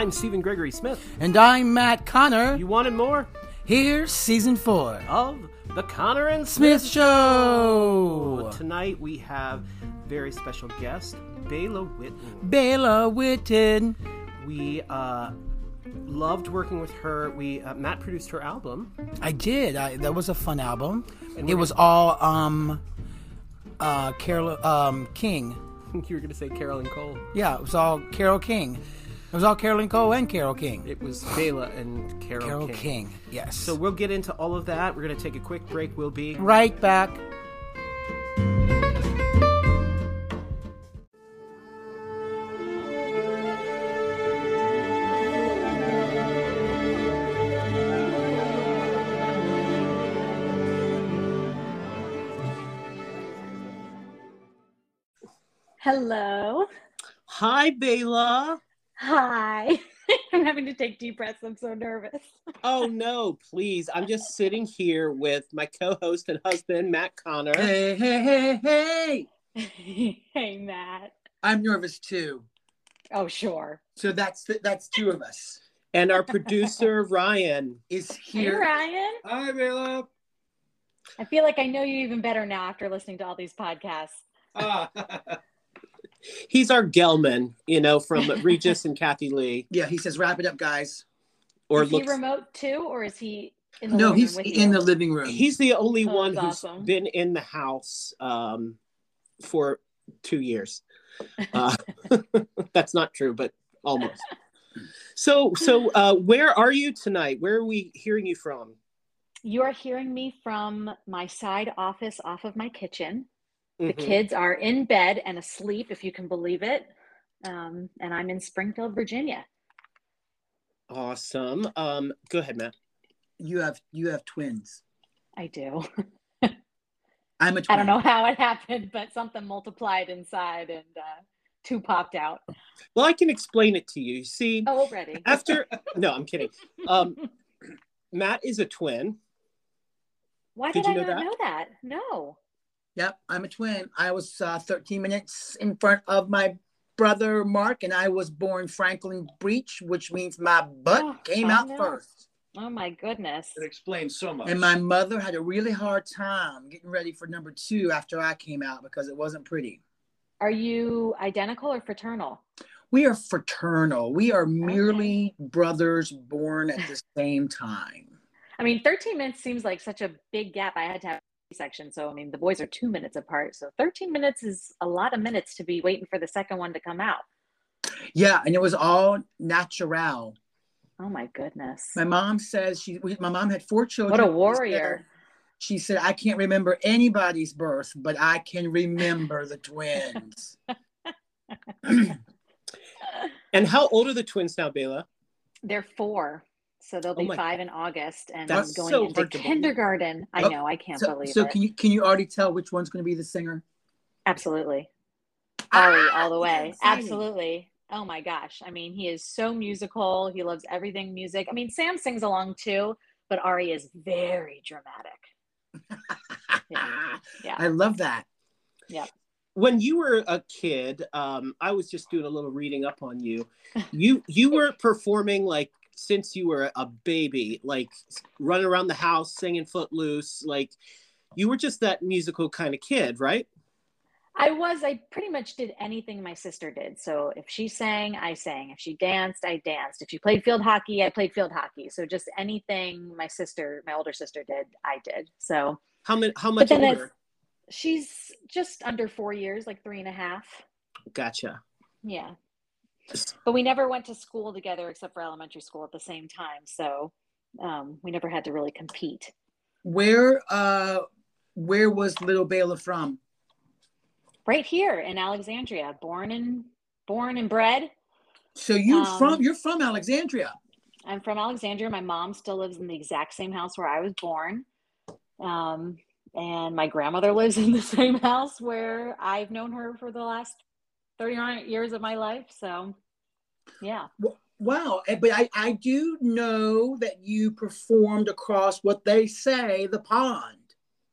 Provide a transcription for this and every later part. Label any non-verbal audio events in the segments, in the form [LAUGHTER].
I'm Stephen Gregory Smith. And I'm Matt Connor. You wanted more? Here's season four of the Connor and Smith, Smith Show. Tonight we have very special guest, Bayla Whitten. Bayla Whitten. We uh, loved working with her. We uh, Matt produced her album. I did. I, that was a fun album. It was all um, uh, Carole um, King. [LAUGHS] you were going to say Carolyn Cole. Yeah, it was all Carole King. It was all Carolyn Cole and Carole King. It was Bayla and Carol, Carole King. King. Yes. So we'll get into all of that. We're going to take a quick break. We'll be right back. Hello. Hi, Bayla. Hi. [LAUGHS] I'm having to take deep breaths. I'm so nervous. oh, [LAUGHS] no, please. I'm just sitting here with my co host and husband, Matt Connor. Hey, hey, hey, hey. [LAUGHS] hey, Matt. I'm nervous too. Oh, sure. So that's that's two of us. And our producer, Ryan, is here. Hey, Ryan. Hi, Bayla. I feel like I know you even better now after listening to all these podcasts. Ah. He's our Gelman, you know, from Regis and Kathie Lee. [LAUGHS] Yeah, he says, "Wrap it up, guys." Or is looks... he remote too, or is he? In the no, he's in you? the living room. He's the only oh, one who's awesome. been in the house um, for two years. [LAUGHS] Uh, [LAUGHS] that's not true, but almost. So, so uh, where are you tonight? Where are we hearing you from? You are hearing me from my side office off of my kitchen. The Mm-hmm. kids are in bed and asleep, if you can believe it. Um, and I'm in Springfield, Virginia. Awesome. Um, go ahead, Matt. You have you have twins. I do. [LAUGHS] I'm a twin. I don't know how it happened, but something multiplied inside and uh, two popped out. Well, I can explain it to you. See, Oh, already. [LAUGHS] after no, I'm kidding. Um, Matt is a twin. Why did did, you I know not that? know that? No. Yep, I'm a twin. I was uh, 13 minutes in front of my brother Mark, and I was born frank breech, which means my butt Oh, came I out know. first. Oh my goodness. It explains so much. And my mother had a really hard time getting ready for number two after I came out because it wasn't pretty. Are you identical or fraternal? We are fraternal. We are merely brothers born at the [LAUGHS] same time. I mean, 13 minutes seems like such a big gap. I had to have a section. So, I mean, the boys are two minutes apart. So 13 minutes is a lot of minutes to be waiting for the second one to come out. Yeah, and it was all natural. Oh my goodness. My mom says she. My mom had four children. What a warrior. She said, I can't remember anybody's birth, but I can remember the twins. [LAUGHS] [CLEARS THROAT] And how old are the twins now, Bayla? They're four. So they'll Oh be my- five in August and That's going so into hard to believe. kindergarten. I Oh, know, I can't So, believe so it. can you can you already tell which one's going to be the singer? Absolutely. Ari Ah, all the way. Absolutely. Oh my gosh. I mean, he is so musical. He loves everything music. I mean, Sam sings along too, but Ari is very dramatic. [LAUGHS] Yeah. Yeah. I love that. Yeah when you were a kid, um, I was just doing a little reading up on you. [LAUGHS] You you were performing like since you were a baby, like running around the house singing Footloose, like you were just that musical kind of kid, right? I was, I pretty much did anything my sister did. So if she sang, I sang. If she danced, I danced. If she played field hockey, I played field hockey. So just anything my sister, my older sister did, I did. So How many? How much older? she's just under four years, like three and a half. Gotcha. Yeah. But we never went to school together except for elementary school at the same time. So um, we never had to really compete. Where uh where was little Bayla from? Right here in Alexandria, born and born and bred. So you Um, from you're from Alexandria. I'm from Alexandria. My mom still lives in the exact same house where I was born. Um, and my grandmother [LAUGHS] lives in the same house where I've known her for the last 39 years of my life. So, yeah. Wow. eh, But I, I do know that you performed across what they say the pond.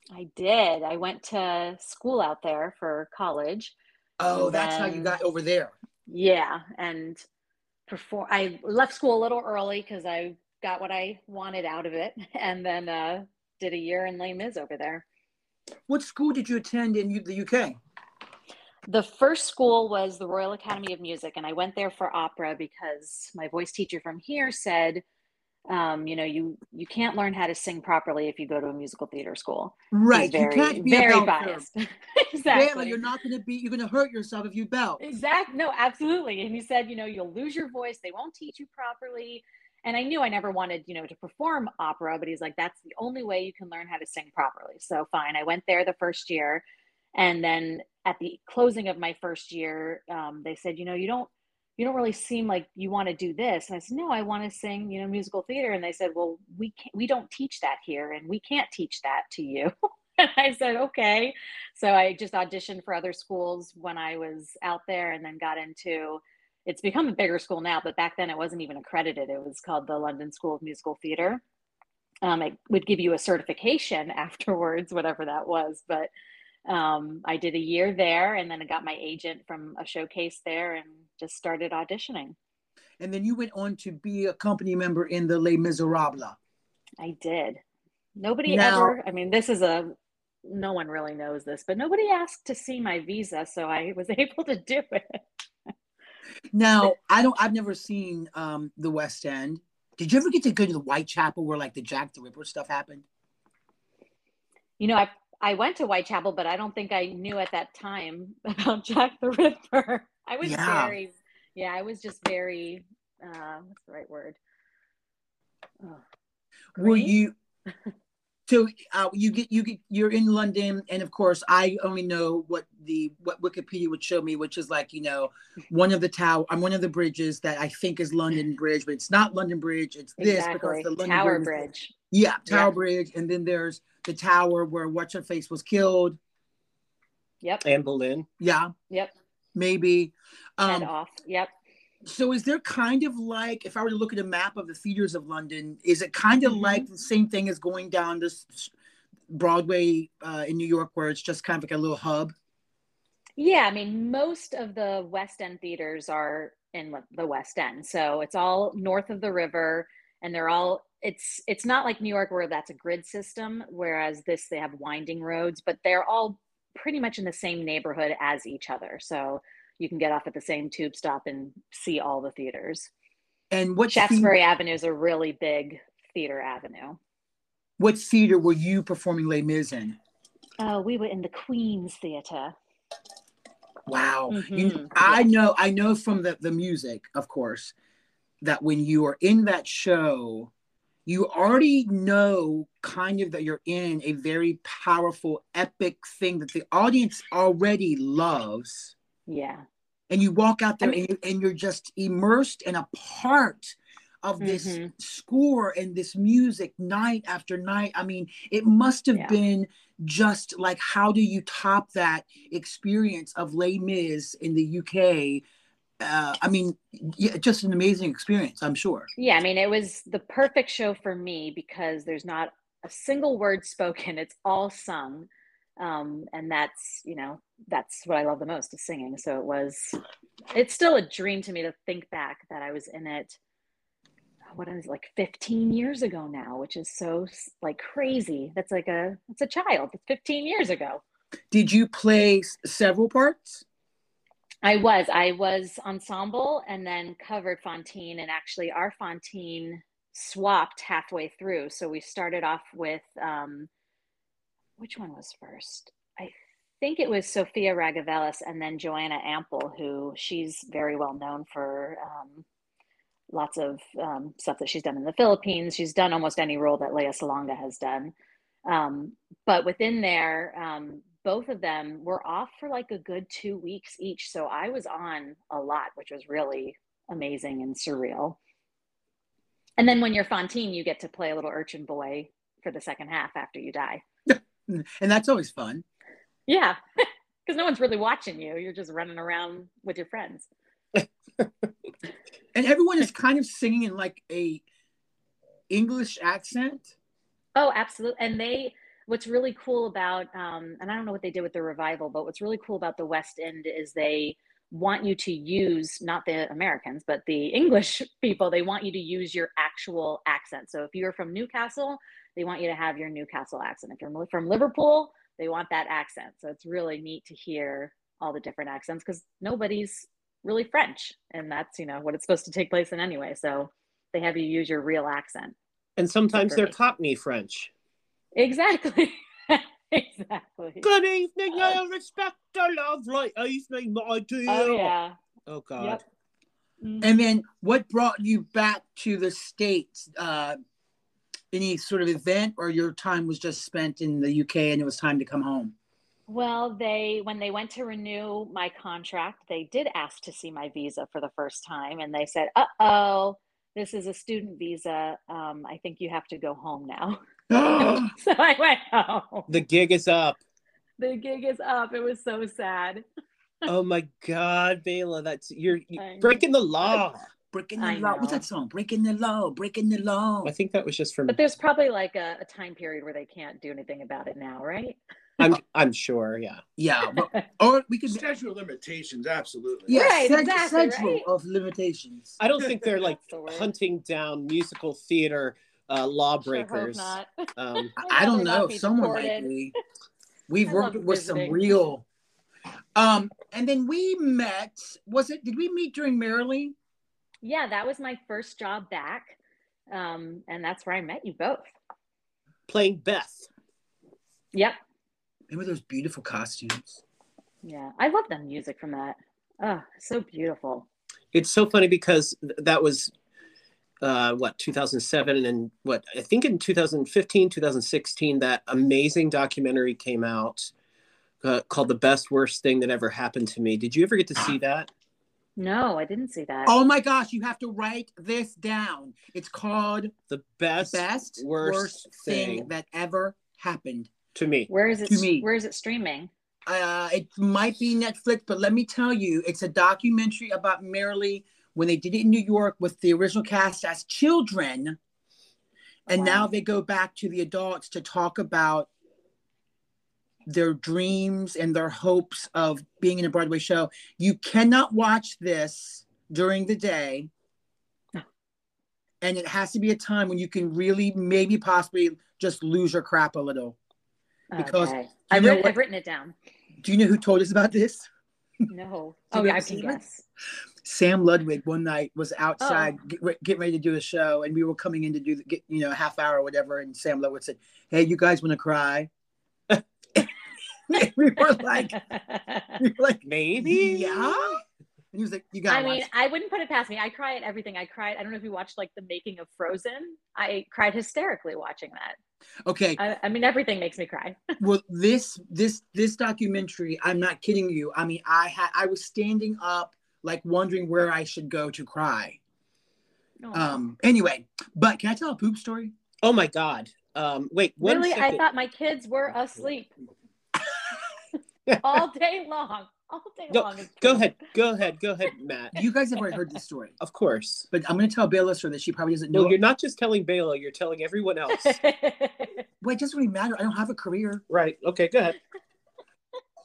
I did. I went to school out there for college. Oh, that's how you got over there. Yeah. And perform. I left school a little early because I got what I wanted out of it, [LAUGHS] and then uh, did a year in Les Mis over there. What school did you attend in the UK? The first school was the Royal Academy of Music, and I went there for opera because my voice teacher from here said, um, you know, you you can't learn how to sing properly if you go to a musical theater school. Right, very, you can't be very a biased. [LAUGHS] exactly. You're not going to be. You're going to hurt yourself if you belt. Exactly. No, absolutely. And he said, you know, you'll lose your voice. They won't teach you properly. And I knew I never wanted, you know, to perform opera, but he's like, that's the only way you can learn how to sing properly. So fine, I went there the first year, and then at the closing of my first year, um, they said, you know, you don't you don't really seem like you want to do this. And I said, no, I want to sing, you know, musical theater. And they said, well, we can't, we don't teach that here and we can't teach that to you. [LAUGHS] and I said, okay. So I just auditioned for other schools when I was out there and then got into, it's become a bigger school now, but back then it wasn't even accredited. It was called the London School of Musical Theater. Um, it would give you a certification [LAUGHS] afterwards, whatever that was. But um, I did a year there and then I got my agent from a showcase there and just started auditioning. And then you went on to be a company member in the Les Miserables. I did. Nobody now, ever, I mean, this is a, no one really knows this, but nobody asked to see my visa. So I [LAUGHS] was able to do it. now, I don't, I've never seen um, the West End. Did you ever get to go to the Whitechapel where like the Jack the Ripper stuff happened? You know, I I went to Whitechapel, but I don't think I knew at that time [LAUGHS] about Jack the Ripper. I was yeah. very, yeah, I was just very, uh, what's the right word? Oh, Were you? [LAUGHS] So uh, you get you get you're in London, and of course I only know what the what Wikipedia would show me, which is like you know one of the tower. I'm one of the bridges that I think is London Bridge, but it's not London Bridge. It's this exactly. because the London Tower Bridge. Bridge. Yeah, Tower yeah. Bridge, and then there's the tower where What's Her Face was killed. Yep. Anne Boleyn. Yeah. Yep. Maybe. Um, Head off. Yep. So is there kind of like, if I were to look at a map of the theaters of London, is it kind of mm-hmm. like the same thing as going down this Broadway uh, in New York, where it's just kind of like a little hub? Yeah, I mean, most of the West End theaters are in the West End, so it's all north of the river, and they're all it's it's not like New York where that's a grid system, whereas this they have winding roads, but they're all pretty much in the same neighborhood as each other. So you can get off at the same tube stop and see all the theaters. And what Shaftesbury theater, Avenue is a really big theater avenue. What theater were you performing Les Mis in? Oh, we were in the Queen's Theater. Wow. Mm-hmm. You, I know I know from the, the music, of course, that when you are in that show, you already know kind of that you're in a very powerful, epic thing that the audience already loves. Yeah. And you walk out there I mean, and, you, and you're just immersed in a part of this mm-hmm. score and this music night after night. I mean, it must have yeah. been just like how do you top that experience of Les Mis in the UK uh, I mean, yeah, just an amazing experience, I'm sure. Yeah, I mean, it was the perfect show for me because there's not a single word spoken; it's all sung, um, and that's you know that's what I love the most is singing. So it was, it's still a dream to me to think back that I was in it. What is like 15 years ago now, which is so like crazy. That's like a it's a child. It's 15 years ago. Did you play several parts? I was. I was ensemble and then covered Fantine, And actually, our Fantine swapped halfway through. So we started off with um, which one was first? I think it was Sophia Ragavelas and then Joanna Ampil, who she's very well known for um, lots of um, stuff that she's done in the Philippines. She's done almost any role that Lea Salonga has done. Um, but within there, um, both of them were off for like a good two weeks each. So I was on a lot, which was really amazing and surreal. And then when you're Fantine, you get to play a little urchin boy for the second half after you die. [LAUGHS] and that's always fun. Yeah, [LAUGHS] because no one's really watching you. You're just running around with your friends. [LAUGHS] and everyone is kind of singing in like a English accent. Oh, absolutely. And they what's really cool about um, and i don't know what they did with the revival but what's really cool about the west end is they want you to use not the Americans, but the English [LAUGHS] people, they want you to use your actual accent. So if you're from Newcastle, they want you to have your Newcastle accent. If you're from Liverpool, they want that accent. So it's really neat to hear all the different accents because nobody's really French. And that's, you know, what it's supposed to take place in anyway. So they have you use your real accent. And sometimes they're Cockney French. Exactly. [LAUGHS] exactly. Good evening, I respect the lovely evening, my dear. Oh yeah. Oh God. Yep. Mm-hmm. And then, what brought you back to the states? Uh, any sort of event, or your time was just spent in the UK and it was time to come home? Well, they when they went to renew my contract, they did ask to see my visa for the first time, and they said, "Uh oh, this is a student visa. Um, I think you have to go home now." [LAUGHS] [GASPS] [LAUGHS] so I went home. The gig is up. The gig is up. It was so sad. [LAUGHS] oh my God, Bayla, that's you're, you're breaking the law. Breaking the I law. Know. What's that song? Breaking the law. Breaking the law. I think that was just from. But there's probably like a, a time period where they can't do anything about it now, right? I'm I'm sure, yeah. Yeah, [LAUGHS] but, or we could statute of limitations, absolutely. Yeah, right, exactly, right? of limitations. I don't think they're like hunting down musical theater uh, lawbreakers. Sure [LAUGHS] um, I, I don't know. Someone might be. [LAUGHS] We've worked with visiting. some real. Um, and then we met. Was it? Did we meet during Merrily? Yeah, that was my first job back, um, and that's where I met you both. Playing Beth. Yep. Remember those beautiful costumes? Yeah, I love the music from that. Oh, so beautiful. It's so funny because that was uh, what 2007 and what I think in 2015, 2016, that amazing documentary came out uh, called "The Best Worst Thing That Ever Happened to Me." Did you ever get to see [GASPS] that? No, I didn't see that. Oh my gosh, you have to write this down. It's called "The Best Best Worst, worst thing. thing That Ever Happened to Me." Where is it? To me. Where is it streaming? Uh, it might be Netflix, but let me tell you, it's a documentary about Merrily when they did it in New York with the original cast as children. And wow. now they go back to the adults to talk about their dreams and their hopes of being in a Broadway show. You cannot watch this during the day. And it has to be a time when you can really, maybe possibly just lose your crap a little. Because okay. I've, written, I've written it down. Do you know who told us about this? No. [LAUGHS] oh, yeah, I can guess. Sam Ludwig one night was outside oh. get, getting ready to do a show, and we were coming in to do the, get, you know half hour or whatever. And Sam Ludwig said, "Hey, you guys want to cry?" [LAUGHS] we were like, we were like, [LAUGHS] maybe, yeah. And he was like, "You got." I mean, I wouldn't put it past me. I cry at everything. I cried. I don't know if you watched like the making of Frozen. I cried hysterically watching that. Okay. I, I mean, everything makes me cry. [LAUGHS] well, this this this documentary, I'm not kidding you. I mean, I had I was standing up like wondering where I should go to cry. Um. Anyway, but can I tell a poop story? Oh my god. Um. Wait. Really? Second. I thought my kids were asleep all day long. All day go, long. Go ahead. Go ahead. Go ahead, Matt. You guys have already heard this story. Of course. But I'm going to tell Bayla so that she probably doesn't know. No, you're not just telling Bayla. You're telling everyone else. [LAUGHS] Well, it doesn't really matter. I don't have a career. Right. Okay. Go ahead.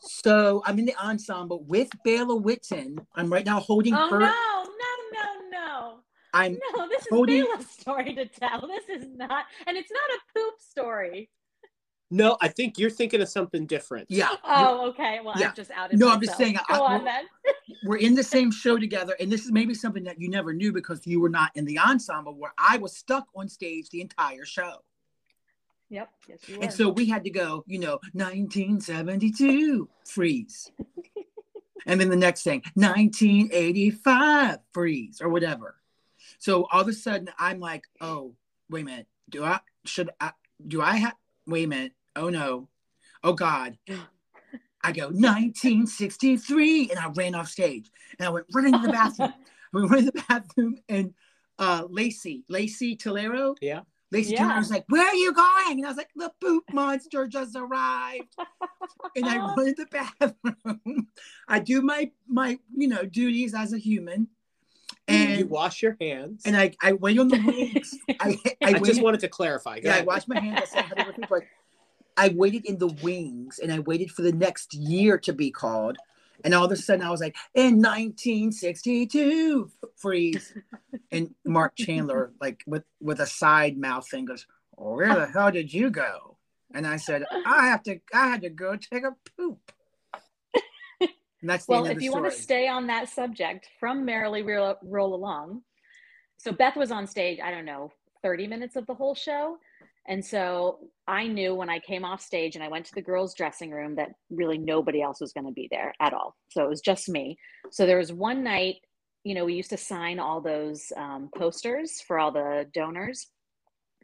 So I'm in the ensemble with Bayla Whitten. I'm right now holding oh, her. No, no, no, no. I'm no. This holding... is Bayla's story to tell. This is not, and it's not a poop story. No, I think you're thinking of something different. Yeah. Oh, okay. Well, yeah. I'm just out. No, myself. I'm just saying. Go I, on then. [LAUGHS] we're in the same show together, and this is maybe something that you never knew because you were not in the ensemble where I was stuck on stage the entire show. Yep. Yes, you were. And so we had to go, you know, 1972 freeze. and then the next thing, 1985 freeze or whatever. So all of a sudden I'm like, oh, wait a minute. Do I should I do I have wait a minute? Oh no. Oh God. I go 1963 and I ran off stage and I went running to the bathroom. [LAUGHS] we went to the bathroom and uh Lacey, Lacey Tolero. Yeah. Lacey yeah. was like, Where are you going? And I was like, The poop monster just arrived. and I [LAUGHS] run to the bathroom. [LAUGHS] I do my my, you know, duties as a human. And you wash your hands. And I, I went on the [LAUGHS] wings. I, I, I just wanted to clarify. Yeah, I washed my hands. I said I waited in the wings and I waited for the next year to be called. And all of a sudden I was like, in 1962, freeze. [LAUGHS] and Mark Chandler, like with, with a side mouth thing, goes, Where the hell did you go? And I said, I have to, I had to go take a poop. And that's well, if you story. want to stay on that subject from Merrily Roll, Roll Along. So Beth was on stage, I don't know, 30 minutes of the whole show. And so I knew when I came off stage and I went to the girls' dressing room that really nobody else was going to be there at all. So it was just me. So there was one night, you know, we used to sign all those um, posters for all the donors.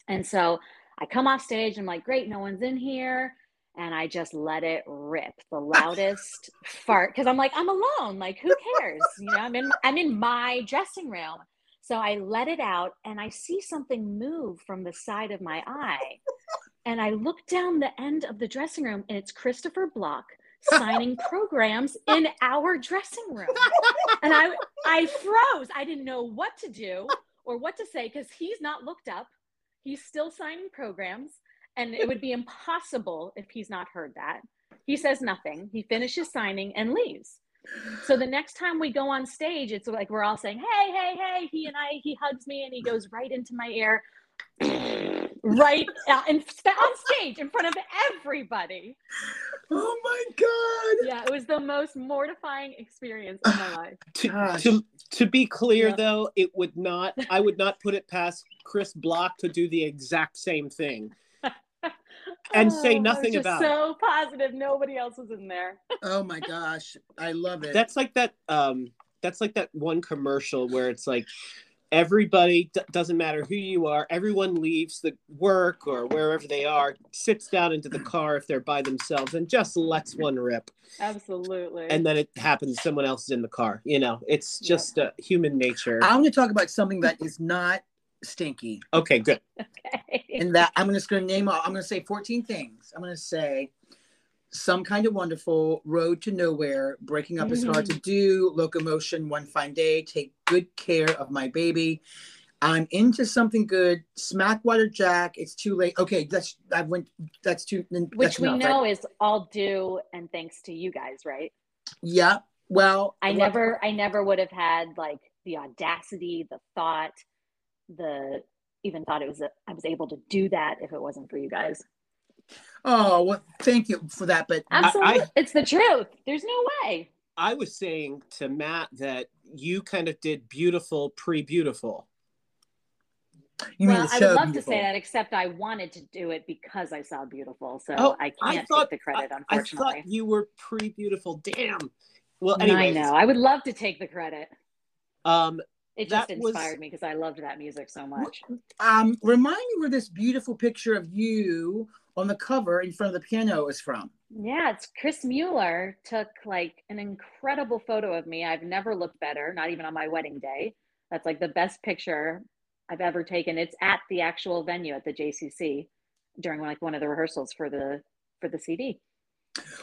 And so I come off stage and I'm like, great, no one's in here. And I just let it rip the loudest [LAUGHS] fart because I'm like, I'm alone. Like, who cares? You know, I'm in I'm in my dressing room. So I let it out and I see something move from the side of my eye. And I look down the end of the dressing room and it's Christopher Block signing [LAUGHS] programs in our dressing room. And I I froze. I didn't know what to do or what to say because he's not looked up. He's still signing programs and it would be impossible if he's not heard that. He says nothing. He finishes signing and leaves. So the next time we go on stage, it's like we're all saying, "Hey, hey, hey!" He and I, he hugs me and he goes right into my ear, [CLEARS THROAT] right uh, in, on stage in front of everybody. Oh my god! Yeah, it was the most mortifying experience of my life. to, to, to be clear, yeah. though, it would not. I would not put it past Chris Block to do the exact same thing and say oh, nothing about so positive. Nobody else was in there. Oh my gosh. I love it. That's like that um that's like that one commercial where it's like everybody d- doesn't matter who you are everyone leaves the work or wherever they are sits down into the car if they're by themselves and just lets one rip. Absolutely. And then it happens someone else is in the car you know? It's just uh, human nature. I'm going to talk about something that is not stinky. Okay, good. [LAUGHS] Okay. And that I'm just going to name. I'm going to say 14 things. I'm going to say some kind of wonderful road to nowhere. Breaking up mm-hmm. is hard to mm-hmm. do. Locomotion, one fine day. Take good care of my baby. I'm into something good. Smackwater Jack. It's too late. Okay, that's I went. That's too. That's Which we enough, know right? is all due and thanks to you guys, right? Yeah. Well, I never, I never would have had like the audacity, the thought the even thought it was a, I was able to do that if it wasn't for you guys. Oh well, thank you for that. But absolutely, I, it's the truth. There's no way. I was saying to Matt that you kind of did beautiful pre-beautiful. You well, I would love beautiful. to say that, except I wanted to do it because I saw beautiful, so oh, I can't I thought, take the credit. Unfortunately, I thought you were pre-beautiful. Damn. Well, anyways. I know. I would love to take the credit. Um, it just inspired was, me because I loved that music so much. Um, remind me where this beautiful picture of you on the cover in front of the piano is from. Yeah, it's Chris Mueller took like an incredible photo of me. I've never looked better, not even on my wedding day. That's like the best picture I've ever taken. It's at the actual venue at the JCC during like one of the rehearsals for the for the CD.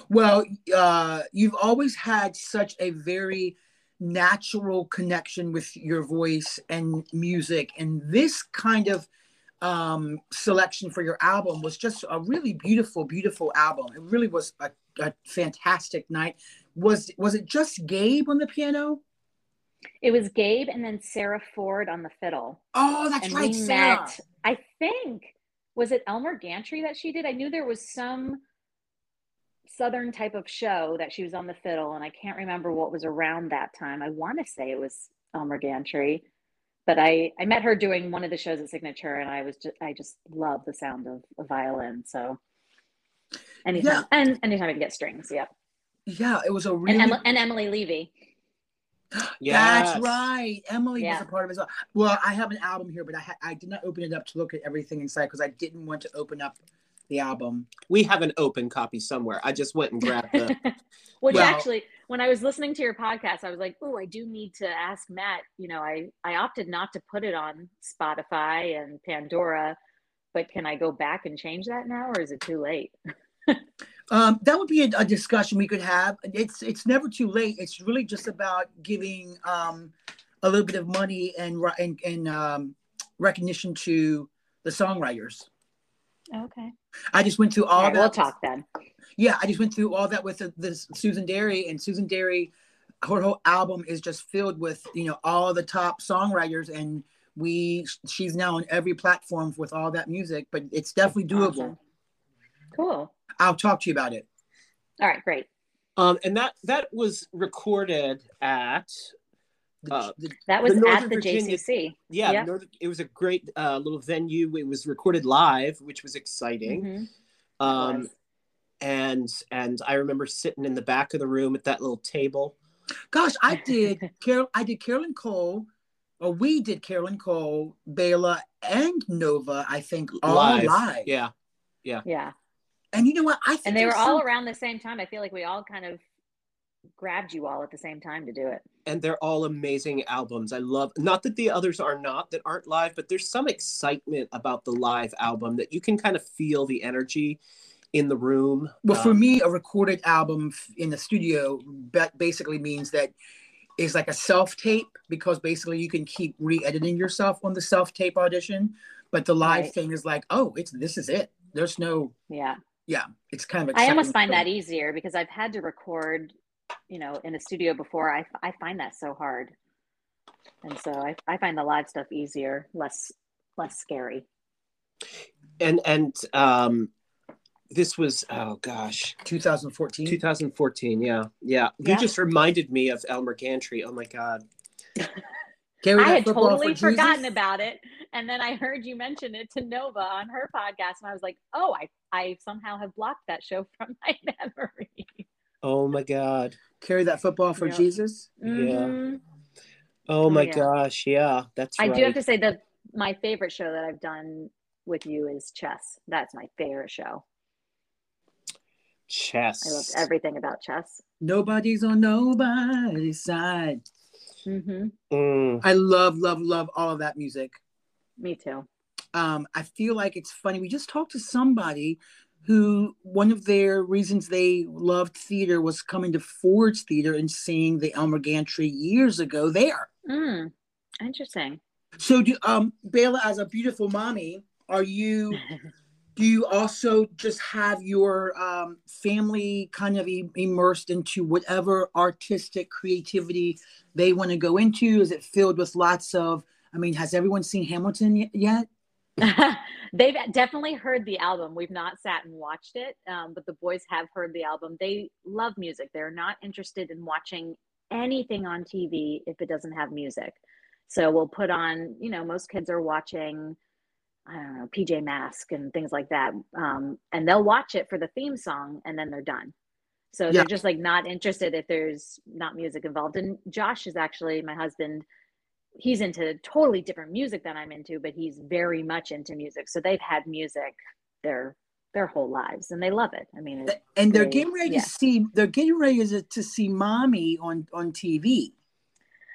Well, uh, you've always had such a very natural connection with your voice and music. And this kind of um, selection for your album was just a really beautiful, beautiful album. It really was a, a fantastic night. Was was it just Gabe on the piano? It was Gabe and then Sarah Ford on the fiddle. Oh, that's and right, Sarah. Met, I think was it Elmer Gantry that she did? I knew there was some southern type of show that she was on the fiddle and i can't remember what was around that time i want to say it was elmer gantry but i i met her doing one of the shows at signature and i was just i just love the sound of a violin so anytime yeah. and anytime i can get strings yeah yeah it was a really and, em- and emily levy yeah, [GASPS] That's right. Emily yeah. was a part of it as well. Well, I have an album here, but I ha- I did not open it up to look at everything inside because I didn't want to open up the album. We have an open copy somewhere. I just went and grabbed the. [LAUGHS] Which well, actually, when I was listening to your podcast, I was like, "Oh, I do need to ask Matt." You know, I I opted not to put it on Spotify and Pandora, but can I go back and change that now, or is it too late? [LAUGHS] um, that would be a, a, discussion we could have. It's it's never too late. It's really just about giving um, a little bit of money and and, and um, recognition to the songwriters. Okay. I just went through all, all right, We'll talk then. Yeah, I just went through all that with the, this Susan Derry, and Susan Derry, her whole album is just filled with you know all the top songwriters, and we she's now on every platform with all that music. But it's definitely doable. Awesome. Cool. I'll talk to you about it. All right, great. Um, and that that was recorded at uh, that was the at the Virginia, JCC. Yeah, yep. Northern, it was a great uh, little venue. It was recorded live, which was exciting. Mm-hmm. Um, was. and and I remember sitting in the back of the room at that little table. Gosh, I [LAUGHS] did Carol. I did Carolyn Cole, or we did Carolyn Cole, Bayla, and Nova. I think all live. live. Yeah, yeah, yeah. And you know what? I and they were all around the same time. I feel like we all kind of grabbed you all at the same time to do it. And they're all amazing albums. I love not that the others are not that aren't live, but there's some excitement about the live album that you can kind of feel the energy in the room. Well, um, for me, a recorded album in the studio basically means that is like a self tape because basically you can keep re-editing yourself on the self tape audition, but the live right. thing is like, oh, it's this is it. There's no yeah yeah it's kind of i almost find that easier because i've had to record you know in a studio before i, I find that so hard and so I, I find the live stuff easier less less scary and and um this was oh gosh 2014 2014 yeah yeah you yeah. just reminded me of elmer gantry oh my god [LAUGHS] I had totally for forgotten Jesus? about it. And then I heard you mention it to Nova on her podcast. And I was like, oh, I, I somehow have blocked that show from [LAUGHS] my memory. Oh my God. Carry that football for yep. Jesus? Mm-hmm. Yeah. Oh my yeah. gosh. Yeah, that's I right. do have to say that my favorite show that I've done with you is chess. That's my favorite show. Chess. I love everything about chess. Nobody's on nobody's side. Mm-hmm. Mm. I love, love, love all of that music. Me too. Um, I feel like it's funny. We just talked to somebody who one of their reasons they loved theater was coming to Ford's Theater and seeing the Elmer Gantry years ago there. Mm, interesting. So, do um, Bayla, as a beautiful mommy, are you? [LAUGHS] do you also just have your um, family kind of e- immersed into whatever artistic creativity they want to go into? Is it filled with lots of? I mean, has everyone seen Hamilton y- yet? [LAUGHS] They've definitely heard the album. We've not sat and watched it, um, but the boys have heard the album. They love music. They're not interested in watching anything on TV if it doesn't have music. So we'll put on, you know, most kids are watching, I don't know, PJ Mask and things like that. Um, and they'll watch it for the theme song and then they're done. So yeah. they're just like not interested if there's not music involved. And Josh is actually my husband he's into totally different music than I'm into, but he's very much into music. So they've had music their their whole lives, and they love it. I mean, and they're getting ready yeah. to see they're getting ready to, to see mommy on on TV.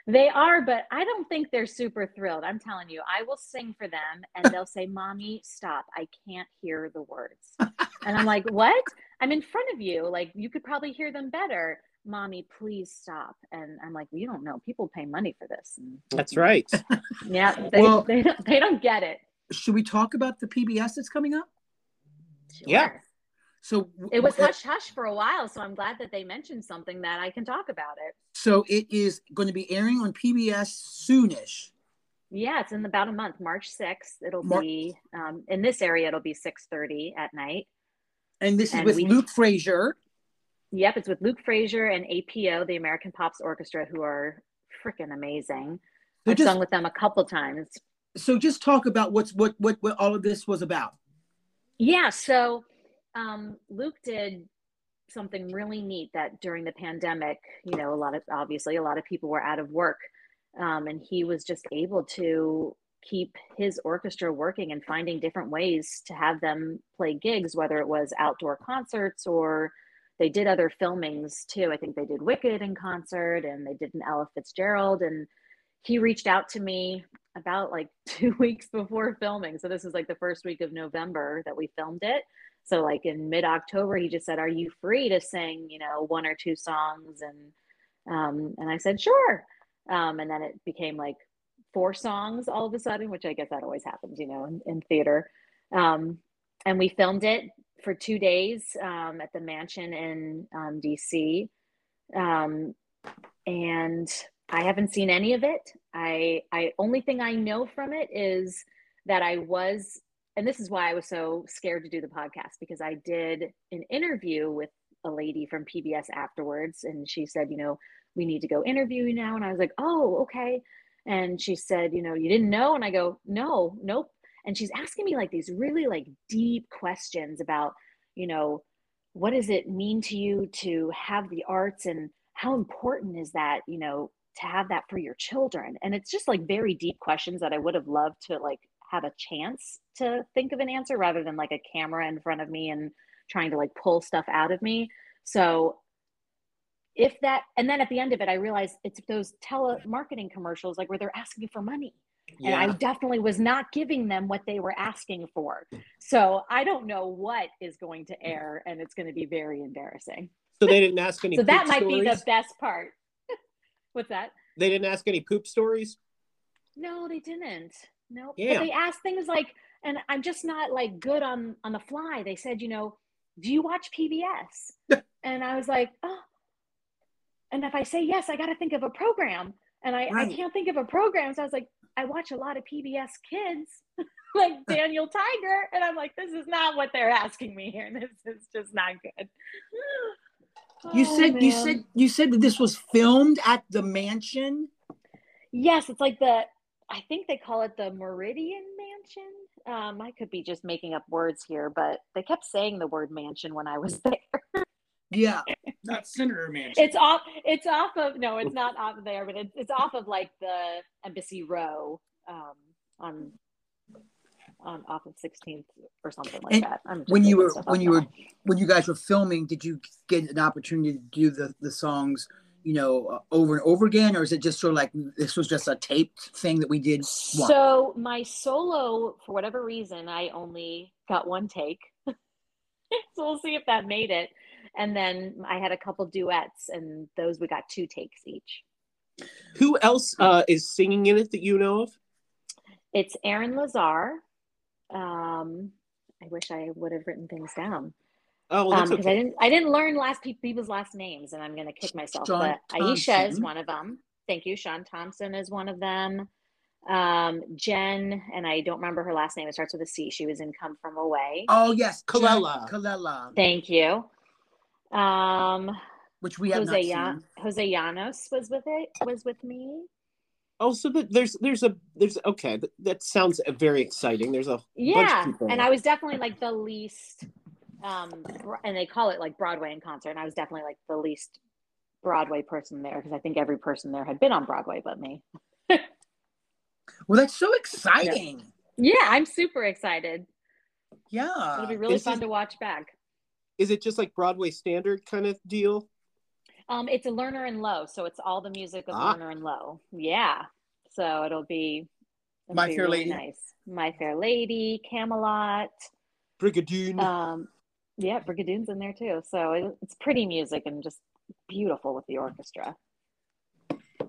They are, but I don't think they're super thrilled. I'm telling you, I will sing for them, and they'll say, "Mommy, stop! I can't hear the words." [LAUGHS] and I'm like, "What? I'm in front of you. Like you could probably hear them better." Mommy please stop. And i'm like well, you don't know. People pay money for this. And, that's right. [LAUGHS] Yeah they, well, they, don't, they don't get it. should we talk about the pbs that's coming up? Sure. yeah. So it was hush hush for a while so i'm glad that they mentioned something that i can talk about it. So it is going to be airing on pbs soonish. Yeah it's in about a month march 6th it'll Mar- be um, in this area it'll be 6.30 at night. And this is and with we, luke frazier Yep, it's with Luke Frazier and APO, the American Pops Orchestra, who are freaking amazing. So I've just, sung with them a couple times. So just talk about what's what what what all of this was about. Yeah, so um, Luke did something really neat that during the pandemic, you know, a lot of obviously a lot of people were out of work, um, and he was just able to keep his orchestra working and finding different ways to have them play gigs, whether it was outdoor concerts or they did other filmings too. I think they did Wicked in concert and they did an Ella Fitzgerald. And he reached out to me about like [LAUGHS] two weeks before filming. So this is like the first week of November that we filmed it. So like in mid October, he just said, "Are you free to sing, you know, one or two songs?" And um, and I said, "Sure." Um, and then it became like four songs all of a sudden, which I guess that always happens, you know, in, in theater. Um, and we filmed it for two days um, at the mansion in um, DC. Um, and I haven't seen any of it. I, I only thing I know from it is that I was, and this is why I was so scared to do the podcast because I did an interview with a lady from PBS afterwards, and she said, you know, we need to go interview you now, and I was like, oh, okay. And she said, you know, you didn't know, and I go, no, nope. And she's asking me like these really like deep questions about, you know, what does it mean to you to have the arts and how important is that, you know, to have that for your children? And it's just like very deep questions that i would have loved to like have a chance to think of an answer rather than like a camera in front of me and trying to like pull stuff out of me. So if that and then at the end of it i realized it's those telemarketing commercials like where they're asking for money yeah. and i definitely was not giving them what they were asking for hmm. so i don't know what is going to air and it's going to be very embarrassing so they didn't ask any [LAUGHS] so that might stories? be the best part [LAUGHS] What's that? They didn't ask any poop stories? No, they didn't. No. Yeah. But they asked things like, and I'm just not like good on on the fly. They said, you know, do you watch PBS? [LAUGHS] and I was like, oh. And if I say yes, I got to think of a program. And I, right. I can't think of a program. So I was like, I watch a lot of PBS kids, [LAUGHS] like [LAUGHS] Daniel Tiger. And I'm like, this is not what they're asking me here. [LAUGHS] This is just not good. [GASPS] You oh, said man. you said you said that this was filmed at the mansion. Yes, it's like the I think they call it the Meridian Mansion. Um, I could be just making up words here, but they kept saying the word mansion when I was there. Yeah, [LAUGHS] not Senator Mansion. It's off. It's off of no, it's not off of there, but it's it's off of like the Embassy Row um, on on off of 16th or something like and that. when you were when you were when you guys were filming, did you get an opportunity to do the the songs? You know, uh, over and over again, or is it just sort of like this was just a taped thing that we did? Once? So my solo, for whatever reason, I only got one take. [LAUGHS] so we'll see if that made it. And then I had a couple duets, and those we got two takes each. Who else uh, is singing in it that you know of? It's Aaron Lazar, um, I wish I would have written things down. Oh, because um, okay. I didn't. I didn't learn last pe- people's last names, and I'm going to kick myself. John but Thompson. Aisha is one of them. Thank you. Sean Thompson is one of them. Um, Jen, and I don't remember her last name. It starts with a C. She was in Come From Away. Oh yes, Colella. Colella. Thank you. Um, which we have Jose, not seen. Jose Llana was with it. Was with me. Oh, so there's there's a there's okay that, that sounds very exciting. There's a yeah, and I was definitely like the least, um, and they call it like Broadway in concert, and I was definitely like the least Broadway person there because I think every person there had been on Broadway but me. [LAUGHS] well, that's so exciting. Yeah. yeah, I'm super excited. Yeah, it'll be really is fun it, to watch back. Is it just like Broadway standard kind of deal? Um, it's a Lerner and Loewe, so it's all the music of ah. Lerner and Loewe. Yeah, so it'll be it'll My be Fair really Lady, nice. My Fair Lady, Camelot, Brigadoon. Um, yeah, Brigadoon's in there too. So it, it's pretty music and just beautiful with the orchestra.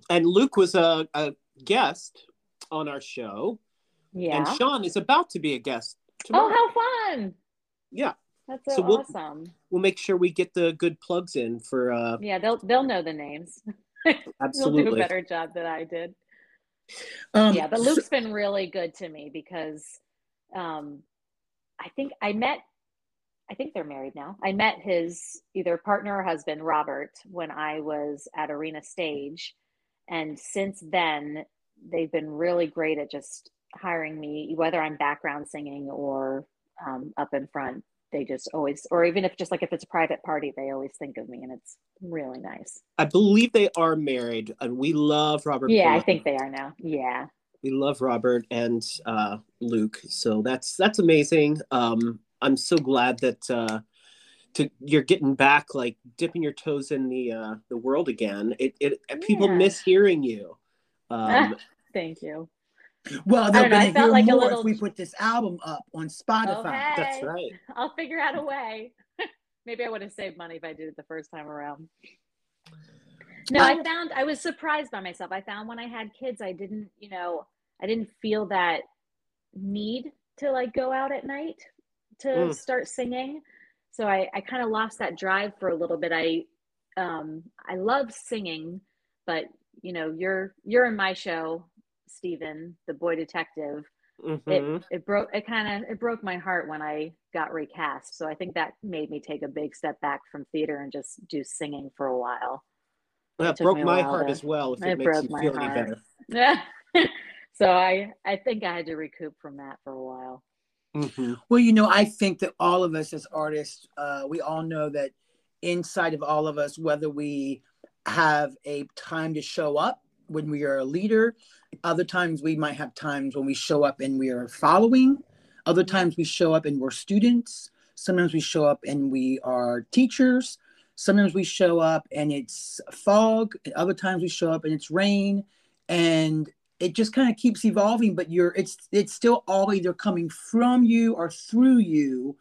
And Luke was a, a guest on our show. Yeah. And Sean is about to be a guest. Tomorrow. Oh, how fun! Yeah. That's so, so we'll, awesome. We'll make sure we get the good plugs in for. uh Yeah, they'll they'll know the names. Absolutely, [LAUGHS] they'll do a better job than I did. Um, yeah, but Luke's so, been really good to me because um, I think I met. I think they're married now. I met his either partner or husband, Robert, when I was at Arena Stage, and since then they've been really great at just hiring me, whether I'm background singing or um, up in front they just always or even if just like if it's a private party they always think of me and it's really nice. I believe they are married and we love robert yeah i think they are now. Yeah. We love robert and uh, luke so that's that's amazing. Um, i'm so glad that uh, to you're getting back like dipping your toes in the uh, the world again. It, it yeah. people miss hearing you. [LAUGHS] Um, thank you well, they're going to hear like more little... if we put this album up on Spotify. Okay. That's right. I'll figure out a way. [LAUGHS] Maybe I would have saved money if I did it the first time around. No, I found I was surprised by myself. I found when I had kids, I didn't, you know, I didn't feel that need to like go out at night to mm. start singing. so I, I kind of lost that drive for a little bit. I um, I love singing, but you know, you're you're in my show, Stephen, the boy detective. Mm-hmm. It it broke it kind of it broke my heart when I got recast. So I think that made me take a big step back from theater and just do singing for a while. That broke my heart to, as well. If it, it makes you feel heart. any better. Yeah. [LAUGHS] so I I think I had to recoup from that for a while. Mm-hmm. Well, you know, I think that all of us as artists, uh, we all know that inside of all of us, whether we have a time to show up when we are a leader, other times we might have times when we show up and we are following, other times we show up and we're students, sometimes we show up and we are teachers, sometimes we show up and it's fog, and other times we show up and it's rain. And it just kind of keeps evolving but you're it's it's still all either coming from you or through you.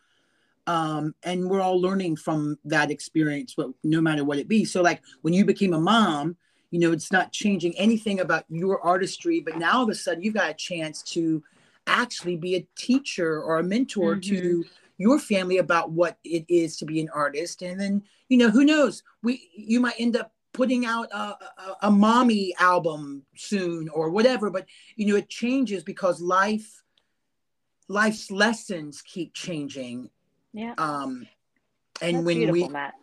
Um, and we're all learning from that experience but no matter what it be. So like when you became a mom you know it's not changing anything about your artistry but now all of a sudden you've got a chance to actually be a teacher or a mentor mm-hmm. to your family about what it is to be an artist and then you know who knows we you might end up putting out a, a, a, mommy album soon or whatever but you know it changes because life life's lessons keep changing yeah um and That's when we Matt.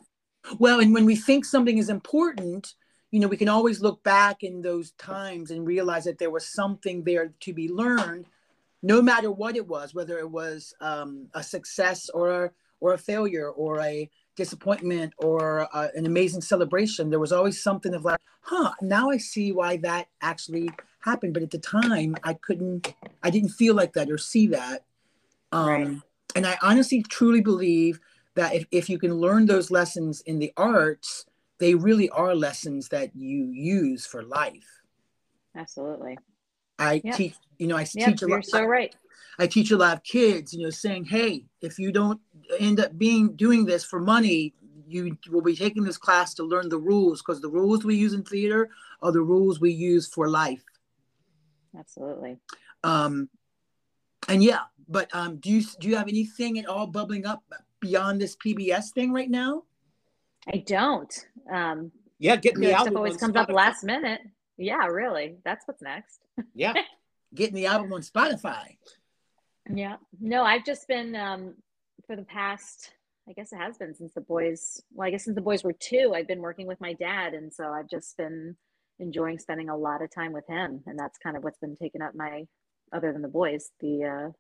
well and when we think something is important you know we can always look back in those times and realize that there was something there to be learned no matter what it was whether it was um, a success or a, or a failure or a disappointment or uh, an amazing celebration, there was always something of like, huh, now I see why that actually happened. But at the time, I couldn't, I didn't feel like that or see that. Um, right. And I honestly, truly believe that if, if you can learn those lessons in the arts, they really are lessons that you use for life. Absolutely. I yep. teach, you know, I yep, teach a lot. You're so right. I teach a lot of kids, you know, saying, hey, if you don't end up being doing this for money, you will be taking this class to learn the rules because the rules we use in theater are the rules we use for life. Absolutely. Um, and yeah, but um, do you do you have anything at all bubbling up beyond this PBS thing right now? I don't. Um, yeah, getting the album always comes Spotify. up last minute. Yeah, really. That's what's next. [LAUGHS] Yeah, getting the album on Spotify. Yeah. No, I've just been um, for the past, I guess it has been since the boys, well, I guess since the boys were two, I've been working with my dad. And so I've just been enjoying spending a lot of time with him. And that's kind of what's been taking up my, other than the boys, the uh,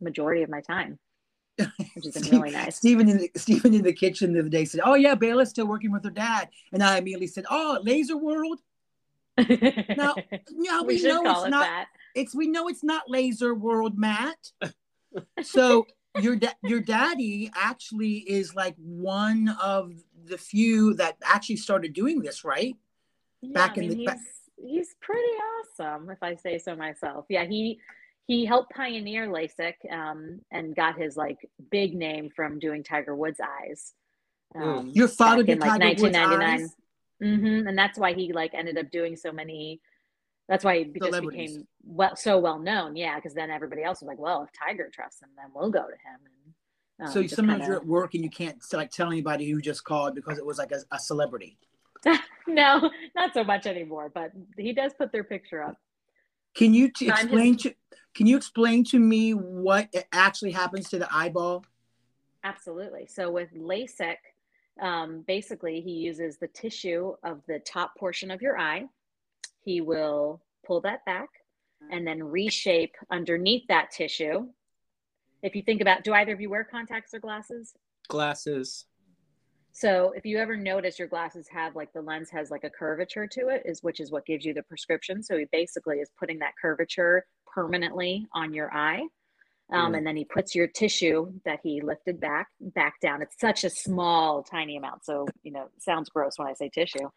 majority of my time. Which has been really nice. Stephen in the Stephen in the kitchen the other day said, "Oh yeah, Bayla's still working with her dad," and I immediately said, "Oh, Laser World." now, [LAUGHS] yeah, we, we know it's it not. That. It's we know it's not Laser World, Matt. [LAUGHS] so your da- your daddy actually is like one of the few that actually started doing this, right? Yeah, Back I mean, in the he's, he's pretty awesome, if I say so myself. Yeah, he he helped pioneer LASIK um, and got his like big name from doing Tiger Woods eyes. Um, Your father did like Tiger 1999. Woods eyes? Mm-hmm. And that's why he like ended up doing so many. That's why he just became well so well known. Yeah, because then everybody else was like, well, if Tiger trusts him, then we'll go to him. And um, so sometimes kinda... you're at work and you can't like tell anybody who just called because it was like a, a celebrity. [LAUGHS] no, not so much anymore. But he does put their picture up. Can you t- explain his... to Can you explain to me what actually happens to the eyeball? Absolutely. So with LASIK, um, basically, he uses the tissue of the top portion of your eye. He will pull that back and then reshape underneath that tissue. If you think about, do either of you wear contacts or glasses? Glasses. So if you ever notice your glasses have like the lens has like a curvature to it, is which is what gives you the prescription. So he basically is putting that curvature permanently on your eye. Um, mm. and then he puts your tissue that he lifted back back down. It's such a small, tiny amount. So, you know, sounds gross when I say tissue.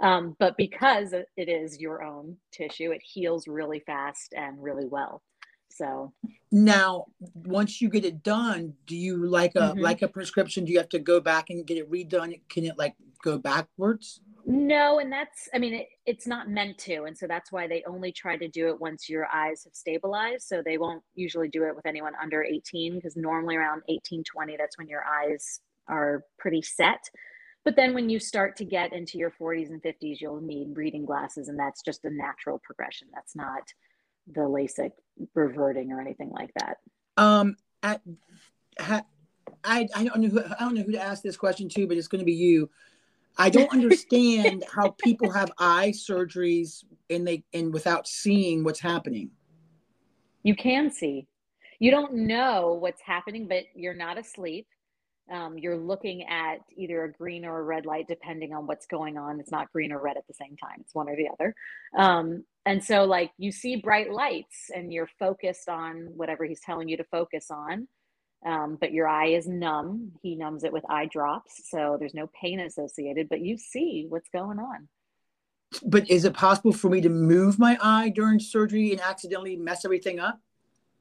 Um, but because it is your own tissue, it heals really fast and really well. So now, once you get it done, do you like a mm-hmm. like a prescription? Do you have to go back and get it redone? Can it like go backwards? No, and that's, I mean, it, it's not meant to. And so that's why they only try to do it once your eyes have stabilized. So they won't usually do it with anyone under 18 because normally around 18, 20, that's when your eyes are pretty set. But then when you start to get into your 40s and 50s, you'll need reading glasses, and that's just a natural progression. That's not the LASIK reverting or anything like that. Um, at, ha, I I don't know who, I don't know who to ask this question to, but it's going to be you. I don't understand how people have eye surgeries and they and without seeing what's happening. You can see. You don't know what's happening, but you're not asleep. Um, you're looking at either a green or a red light, depending on what's going on. It's not green or red at the same time, it's one or the other. Um, and so, like, you see bright lights and you're focused on whatever he's telling you to focus on. Um, but your eye is numb. He numbs it with eye drops. So there's no pain associated, but you see what's going on. But is it possible for me to move my eye during surgery and accidentally mess everything up?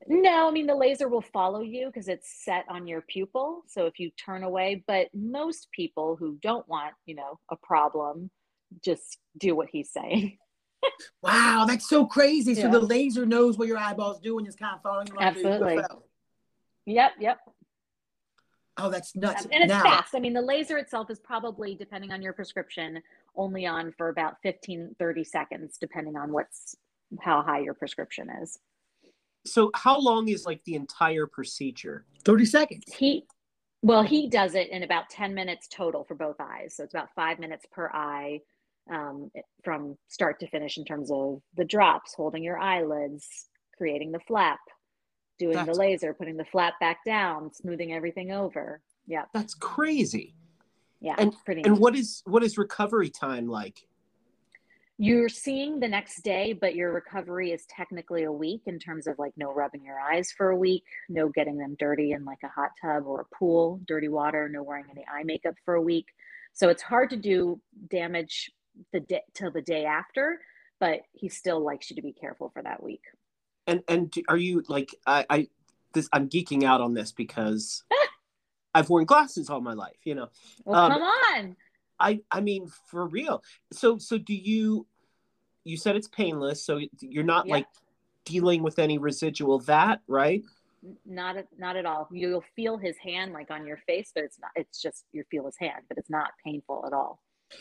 No, I mean, the laser will follow you because it's set on your pupil. So if you turn away, but most people who don't want, you know, a problem just do what he's saying. [LAUGHS] wow, that's so crazy. Yeah. So the laser knows what your eyeball's doing, it's kind of following you. Absolutely. Yep, yep. Oh, that's nuts. Um, and it's now, fast. I mean, the laser itself is probably, depending on your prescription, only on for about 15, 30 seconds, depending on what's how high your prescription is. So how long is like the entire procedure? 30 seconds. He well, he does it in about 10 minutes total for both eyes. So it's about five minutes per eye um, from start to finish in terms of the drops, holding your eyelids, creating the flap, doing That's... the laser, putting the flap back down, smoothing everything over. Yeah. That's crazy. Yeah. And, pretty and what is what is recovery time like? you're seeing the next day, but your recovery is technically a week in terms of like no rubbing your eyes for a week, no getting them dirty in like a hot tub or a pool, dirty water, no wearing any eye makeup for a week. So it's hard to do damage the day till the day after, but he still likes you to be careful for that week. And and are you like I I this I'm geeking out on this because [LAUGHS] I've worn glasses all my life, you know. Well, um, come on. I I mean for real. So so do you you said it's painless, so you're not yeah. like dealing with any residual that, right? Not not at all. You'll feel his hand like on your face, but it's not it's just you feel his hand, but it's not painful at all.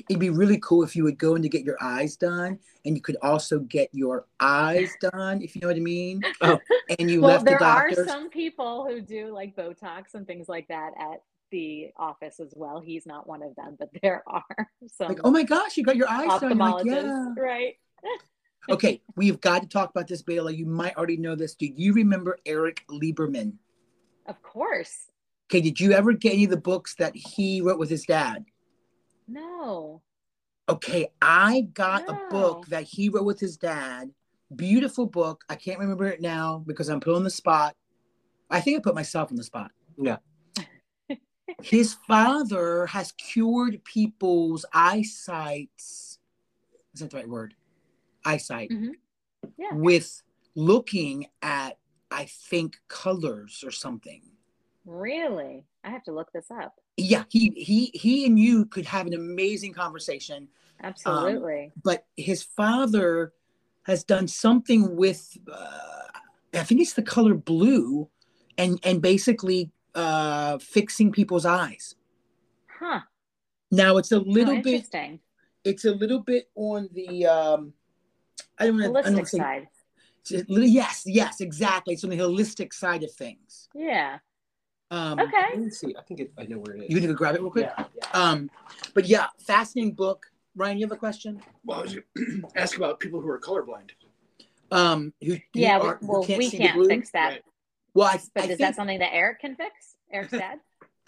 It'd be really cool if you would go in to get your eyes done, and you could also get your eyes done, if you know what I mean. [LAUGHS] Oh. And you well, left there the doctors. are some people who do like Botox and things like that at the office as well. He's not one of them, but [LAUGHS] there are some. Like, oh my gosh, you got your eyes done. Like, yeah. Right. [LAUGHS] okay, we've got to talk about this, Bayla. You might already know this. Do you remember Eric Liberman? Of course. Okay, did you ever get any of the books that he wrote with his dad? No. Okay, I got no. a book that he wrote with his dad. Beautiful book. I can't remember it now because I'm put on the spot. I think I put myself on the spot. Yeah [LAUGHS] his father has cured people's eyesight. Is that the right word? Eyesight. Mm-hmm. Yeah. With looking at, I think, colors or something. Really? I have to look this up. Yeah, he he he and you could have an amazing conversation. Absolutely. Um, but his father has done something with uh, I think it's the color blue and and basically uh, fixing people's eyes. Huh. Now it's a little oh, bit. It's a little bit on the. Um, I don't know. Holistic side. Yes, yes, exactly. It's on the holistic side of things. Yeah. Um, okay. Let me see. I think it, I know where it is. You need to grab it real quick. Yeah, yeah. Um, but yeah, fascinating book. Ryan, you have a question? Well, I was [CLEARS THROAT] ask about people who are colorblind. Um, who, yeah, are, well, can't we can't fix that. Right. Well, I, but I is think, that something that Eric can fix? Eric's [LAUGHS] dad?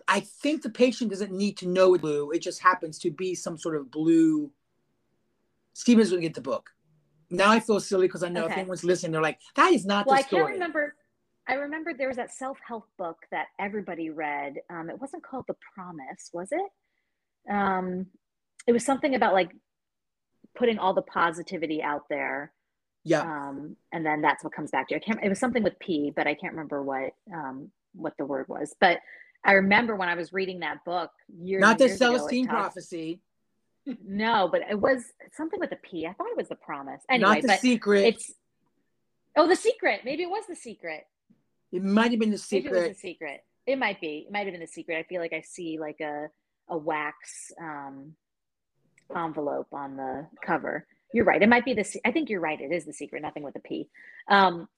I think the patient doesn't need to know it's blue. It just happens to be some sort of blue. Stephen's going to get the book. Now I feel silly because I know okay. if anyone's listening, they're like, that is not well, the I story. can't remember. I remember there was that self help book that everybody read. Um, it wasn't called The Promise, was it? Um, it was something about like putting all the positivity out there yeah. Um, and then that's what comes back to you. I can't, it was something with P, but I can't remember what, um, what the word was. But I remember when I was reading that book years Not the Celestine ago, prophecy. No, but it was something with a P. I thought it was the promise. Anyway, Not the secret. It's oh, the secret. Maybe it was the secret. It might have been the secret. It was the secret. It might be. It might have been the secret. I feel like I see like a a wax um, envelope on the cover. You're right. It might be the. I think you're right. It is the secret. Nothing with a P. Um,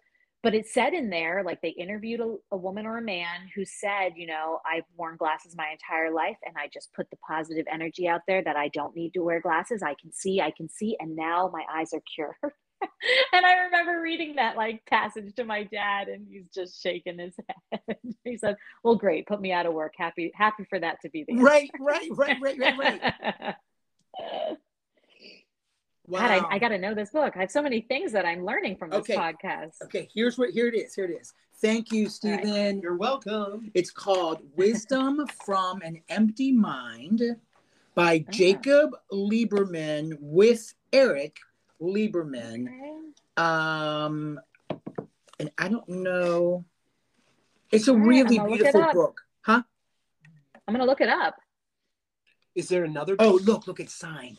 but it said in there, like they interviewed a, a woman or a man who said, you know, I've worn glasses my entire life, and I just put the positive energy out there that I don't need to wear glasses. I can see. I can see, and now my eyes are cured. [LAUGHS] [LAUGHS] and I remember reading that like passage to my dad, and he's just shaking his head. [LAUGHS] he said, "Well, great, put me out of work. Happy, happy for that to be the right, right, right, right, right, right." wow. [LAUGHS] God, I, I got to know this book. I have so many things that I'm learning from this okay. podcast. Okay, here's what. Here it is. Here it is. Thank you, Stephen. Right. You're welcome. It's called Wisdom from an Empty Mind by ah. Jacob Liberman with Eric Liberman. Um, and I don't know. It's a really beautiful book, huh? I'm gonna look it up. Is there another? Oh, look, look, it's signed.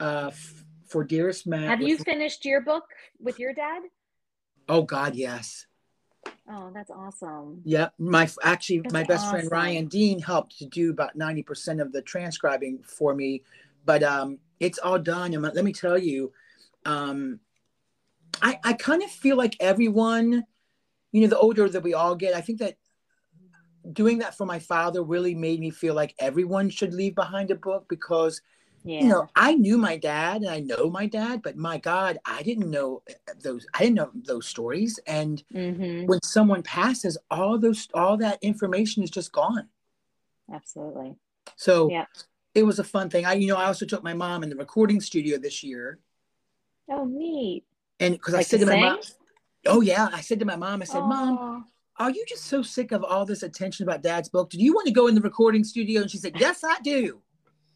Uh, f- for dearest Matt. Have you finished your book with your dad? Oh God, yes. Oh, that's awesome. Yeah, my actually that's my best awesome. friend Ryan Dean helped to do about ninety percent of the transcribing for me, but um, it's all done. And let me tell you, um, I, I kind of feel like everyone, you know, the older that we all get, I think that doing that for my father really made me feel like everyone should leave behind a book because, yeah. you know, I knew my dad and I know my dad, but my God, I didn't know those, I didn't know those stories. And mm-hmm. when someone passes, all those, all that information is just gone. Absolutely. So yeah. it was a fun thing. I, you know, I also took my mom in the recording studio this year Oh, neat. And because like I said to, to my mom, oh yeah, I said to my mom, I said, Aww. Mom, are you just so sick of all this attention about Dad's book? Do you want to go in the recording studio? And she said, Yes, I do.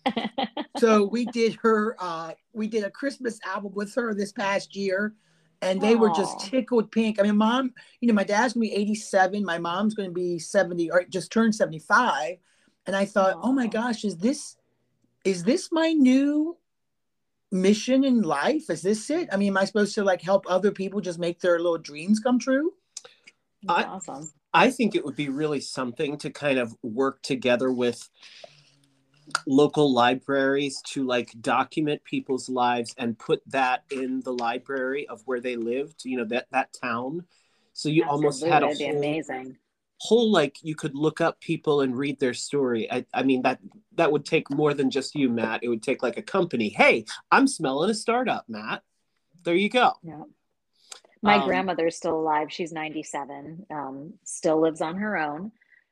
[LAUGHS] so we did her, uh, we did a Christmas album with her this past year, and they Aww. were just tickled pink. I mean, mom, you know, my dad's gonna be 87, my mom's gonna be 70 or just turned 75. And I thought, Aww. oh my gosh, is this is this my new mission in life? Is this it? I mean, am I supposed to like help other people just make their little dreams come true? I, awesome. I think it would be really something to kind of work together with local libraries to like document people's lives and put that in the library of where they lived, you know, that that town. So you Absolutely. almost had a whole, amazing whole like you could look up people and read their story. I, I mean that that would take more than just you, Matt. It would take like a company. Hey, I'm smelling a startup, Matt. There you go. Yeah. My um, grandmother's still alive. She's 97. Um, still lives on her own.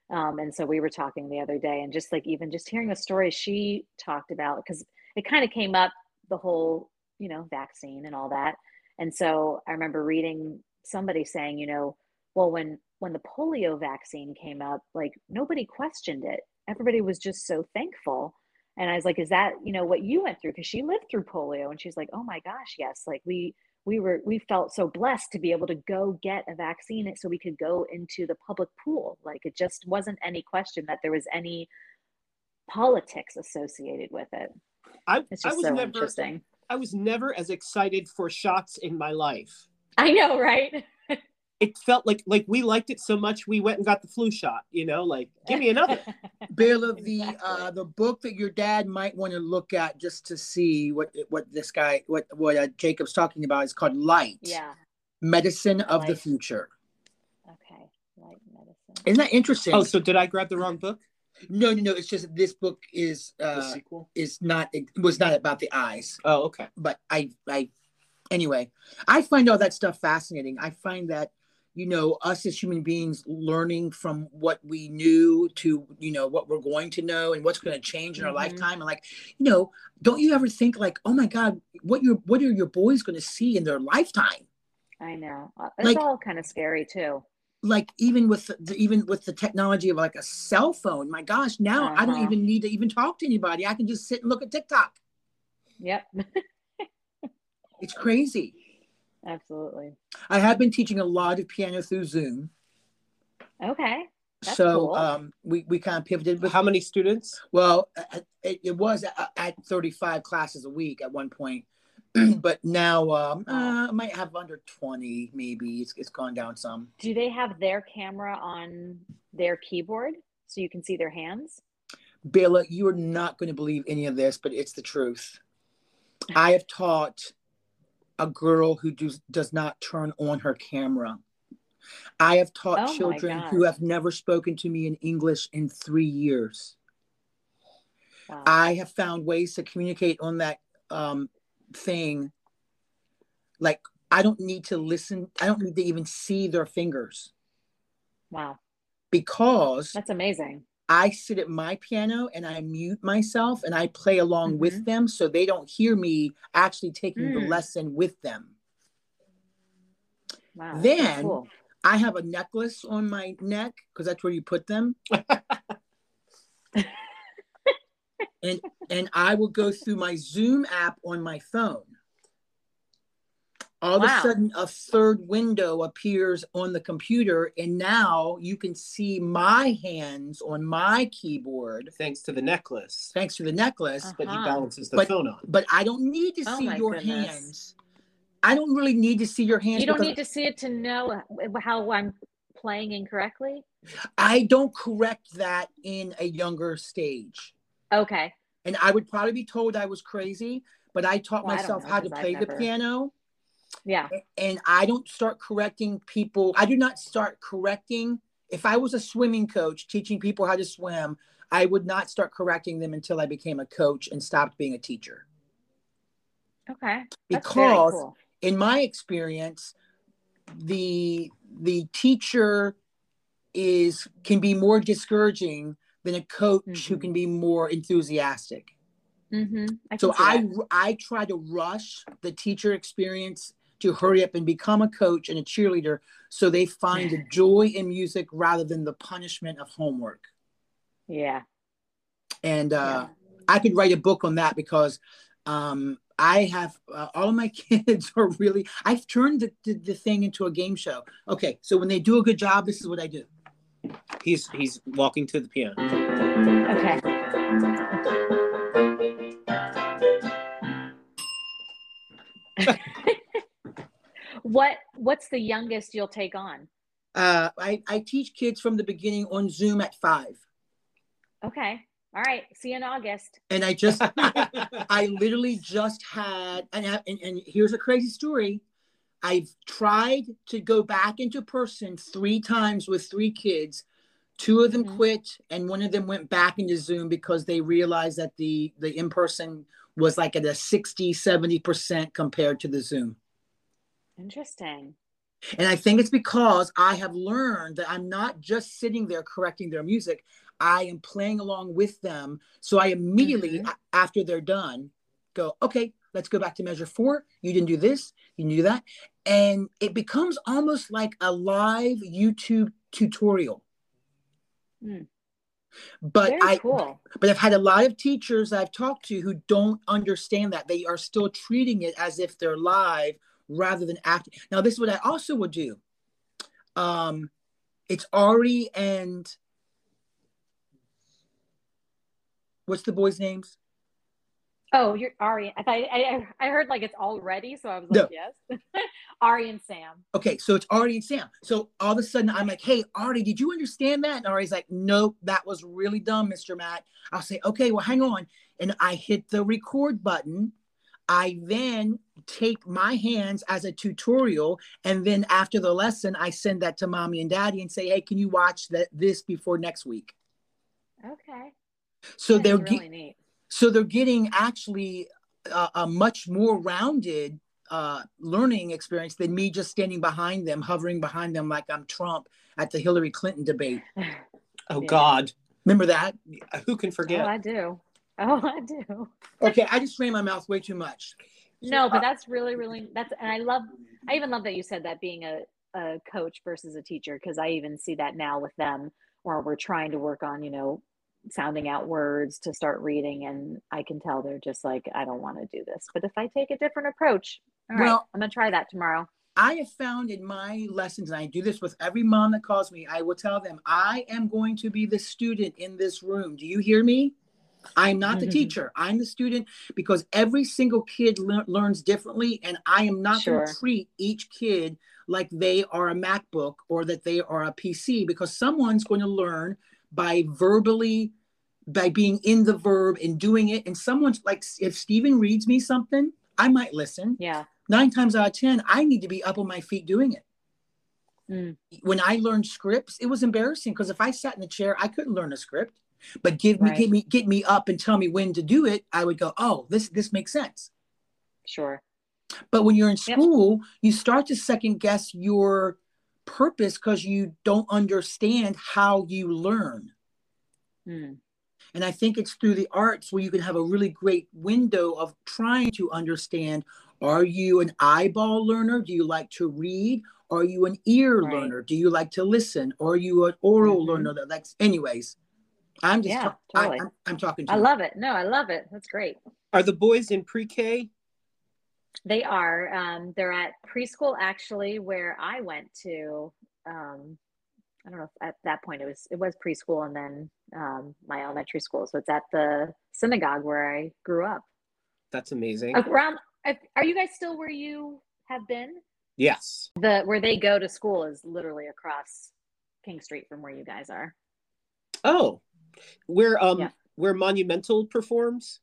Um, and so we were talking the other day, and just like even just hearing the story she talked about, because it kind of came up the whole, you know, vaccine and all that. And so I remember reading somebody saying, you know, well, when when the polio vaccine came up, like nobody questioned it. Everybody was just so thankful. And I was like, is that, you know, what you went through? Because she lived through polio and she's like, oh my gosh, yes. Like we we were we felt so blessed to be able to go get a vaccine so we could go into the public pool. Like it just wasn't any question that there was any politics associated with it. I, it's just I was so never, interesting. I was never as excited for shots in my life. I know, right? It felt like like we liked it so much we went and got the flu shot you know like give me another. [LAUGHS] Bill of the uh the book that your dad might want to look at just to see what what this guy what what uh, jacob's talking about is called light. Yeah. Medicine of light. the future. Okay. Light medicine. Isn't that interesting? Oh so did i grab the wrong book? No no no it's just this book is uh the sequel? is not it was not about the eyes. Oh okay. But i i anyway i find all that stuff fascinating. I find that you know us as human beings learning from what we knew to you know what we're going to know and what's going to change in mm-hmm. our lifetime. And like you know don't you ever think like oh my god what your what are your boys going to see in their lifetime? I know. Uh, it's like, all kind of scary too. Like even with the, even with the technology of like a cell phone my gosh now uh-huh. i don't uh-huh. even need to even talk to anybody. I can just sit and look at tiktok. Yep. [LAUGHS] It's crazy Absolutely. I have been teaching a lot of piano through Zoom. Okay. That's so cool. um, we, we kind of pivoted. With, How many students? Well, it, it was at, at 35 classes a week at one point, [CLEARS THROAT] but now um, uh, I might have under 20, maybe. It's, it's gone down some. Do they have their camera on their keyboard so you can see their hands? Bella, you are not going to believe any of this, but it's the truth. I have taught a girl who does, does not turn on her camera. I have taught Oh children who have never spoken to me in English in three years. Wow. I have found ways to communicate on that um, thing. Like, I don't need to listen, I don't need to even see their fingers wow. because That's amazing. I sit at my piano and I mute myself and I play along Mm-hmm. with them so they don't hear me actually taking the Mm. lesson with them. Wow. Then- cool. I have a necklace on my neck because that's where you put them. [LAUGHS] and and I will go through my Zoom app on my phone. All of a sudden, a third window appears on the computer, and now you can see my hands on my keyboard Thanks to the necklace thanks to the necklace. Uh, that he Uh-huh. balances the But- phone on. But I don't need to Oh see my your goodness. hands. I don't really need to see your hands. You don't need to see it to know how I'm playing incorrectly. I don't correct that in a younger stage. Okay. and I would probably be told I was crazy, but I taught Well, myself know, how to 'cause I've play the never- piano Yeah. and I don't start correcting people. I do not start correcting. If I was a swimming coach teaching people how to swim, I would not start correcting them until I became a coach and stopped being a teacher. Okay. That's Because cool. in my experience, the the teacher is can be more discouraging than a coach who Mhm. can be more enthusiastic. Mm-hmm. I so I that. I try to rush the teacher experience to hurry up and become a coach and a cheerleader so they find the [LAUGHS] joy in music rather than the punishment of homework. Yeah. And uh, I could write a book on that because um, I have uh, all of my [LAUGHS] kids are really. I've turned the, the, the thing into a game show. Okay, so when they do a good job, this is what I do. He's he's walking to the piano. Okay. What What's the youngest you'll take on? Uh, I, I teach kids from the beginning on Zoom at five, Okay. All right. See you in August. and I just [LAUGHS] I literally just had, and, and, and here's a crazy story. I've tried to go back into person three times with three kids. Two of them Mhm. quit, and one of them went back into Zoom because they realized that the, the in person was like at a 60, 70% compared to the Zoom. Interesting. And I think it's because I have learned that I'm not just sitting there correcting their music, I am playing along with them. So I immediately, Mhm. after they're done, go, okay, let's go back to measure four. You didn't do this, you didn't do that. And it becomes almost like a live YouTube tutorial. Hmm. But Very I cool. but I've had a lot of teachers I've talked to who don't understand that. They are still treating it as if they're live rather than acting. Now, this is what I also would do. Um, it's Ari and what's the boys' names? Oh, you're Ari. I thought I, I heard like it's already, so I was like, yes. [LAUGHS] Ari and Sam. Okay, so it's Artie and Sam. So all of a sudden I'm like, hey, Artie, did you understand that? And Artie's like, nope, that was really dumb, Mr. Matt. I'll say, okay, well, hang on. And I hit the record button. I then take my hands as a tutorial. And then after the lesson, I send that to mommy and daddy and say, hey, can you watch that this before next week? Okay. So That's they're really ge- neat. so they're getting actually a, a much more rounded uh, learning experience than me just standing behind them, hovering behind them like I'm Trump at the Hillary Clinton debate. [LAUGHS] Oh Yeah. God, Remember that? who can Oh, forget? I do. [LAUGHS] Oh, I do. Okay, I just ran my mouth way too much. No, but uh, that's really, really that's and I love I even love that you said that being a, a coach versus a teacher, because I even see that now with them where we're trying to work on, you know, sounding out words to start reading and I can tell they're just like, I don't want to do this. But if I take a different approach, all right, Well- I'm gonna try that tomorrow. I have found in my lessons, and I do this with every mom that calls me, I will tell them, I am going to be the student in this room. Do you hear me? I'm not the mm-hmm. teacher. I'm the student because every single kid le- learns differently. And I am not sure. going to treat each kid like they are a MacBook or that they are a PC because someone's going to learn by verbally, by being in the verb and doing it. And someone's like, if Stephen reads me something, I might listen. Yeah. Nine times out of 10, I need to be up on my feet doing it. Mm. When I learned scripts, it was embarrassing because if I sat in the chair, I couldn't learn a script. But give me, right. get me, get me up and tell me when to do it. I would go, oh, this this makes sense. Sure. But when you're in school, yep. you start to second guess your purpose because you don't understand how you learn. Mm. And I think it's through the arts where you can have a really great window of trying to understand are you an eyeball learner? Do you like to read? Are you an ear right. learner? Do you like to listen? Or are you an oral mm-hmm. learner that likes, anyways? I'm just, yeah, ta- totally. I, am talking to I you. love it. No, I love it. That's great. Are the boys in pre K? They are. Um, they're at preschool actually, where I went to. Um, I don't know if at that point it was it was preschool and then um, my elementary school. So it's at the synagogue where I grew up. That's amazing. Around, are you guys still where you have been? Yes. The where they go to school is literally across King Street from where you guys are. Oh, where um yeah. where Monumental performs?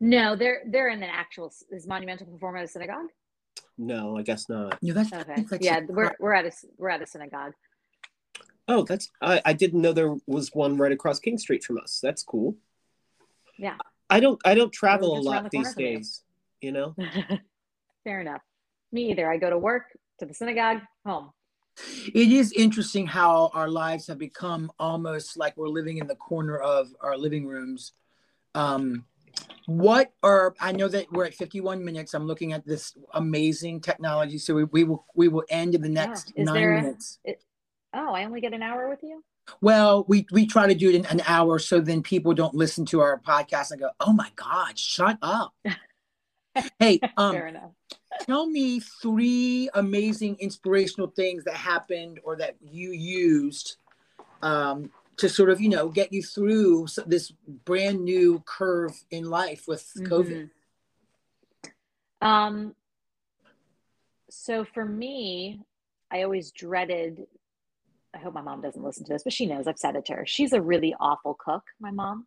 No, they're they're in an actual is Monumental perform at a synagogue? No, I guess not. No, that's okay. That's yeah, we're we're at a we're at a synagogue. Oh, that's I, I didn't know there was one right across King Street from us. That's cool. Yeah. I don't I don't travel a lot the these days, you, you know. [LAUGHS] Fair enough. Me either. I go to work, to the synagogue, home. It is interesting how our lives have become almost like we're living in the corner of our living rooms. Um, what are I know that we're at 51 minutes. I'm looking at this amazing technology, so we, we will we will end in the next yeah. nine minutes. It, oh, I only get an hour with you. Well, we we try to do it in an hour, so then people don't listen to our podcast and go, "Oh my God, shut up." [LAUGHS] hey, [LAUGHS] um, tell me three amazing inspirational things that happened or that you used um, to sort of, you know, get you through this brand new curve in life with COVID. Mm-hmm. Um, so for me, I always dreaded. I hope my mom doesn't listen to this, but she knows I've said it to her. She's a really awful cook, my mom.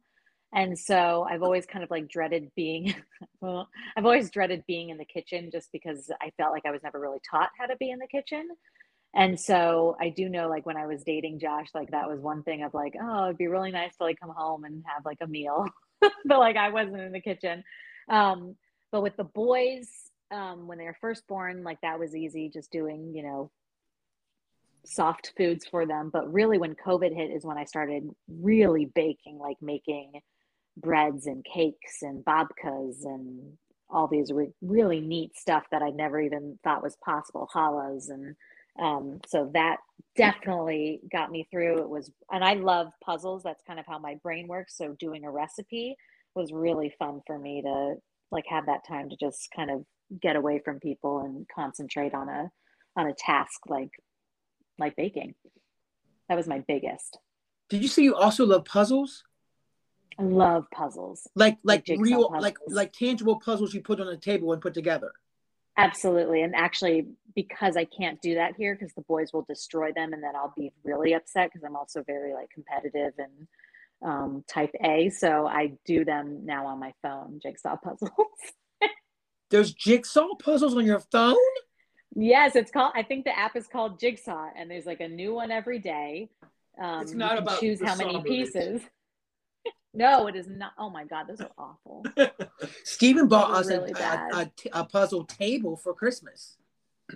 And so I've always kind of like dreaded being, [LAUGHS] well, I've always dreaded being in the kitchen just because I felt like I was never really taught how to be in the kitchen. And so I do know like when I was dating Josh, like that was one thing of like, oh, it'd be really nice to like come home and have like a meal. [LAUGHS] but like I wasn't in the kitchen. Um, but with the boys, um, when they were first born, like that was easy, just doing, you know, soft foods for them. But really, when COVID hit, is when I started really baking, like making breads and cakes and babkas and all these re- really neat stuff that I never even thought was possible, challahs and um, so that definitely got me through. It was, and I love puzzles. That's kind of how my brain works. So doing a recipe was really fun for me to like have that time to just kind of get away from people and concentrate on a on a task like like baking. That was my biggest. Did you say you also love puzzles? I love puzzles. Like like, like real puzzles. like like tangible puzzles you put on a table and put together. Absolutely. And actually because I can't do that here because the boys will destroy them and then I'll be really upset because I'm also very like competitive and um, type A. So I do them now on my phone, jigsaw [LAUGHS] puzzles. There's jigsaw puzzles on your phone? Yes, it's called I think the app is called Jigsaw and there's like a new one every day. Um, it's not about choose how many pieces. No, it is not. Oh my God, those are awful. [LAUGHS] Stephen bought us really a, a, a, puzzle table for Christmas.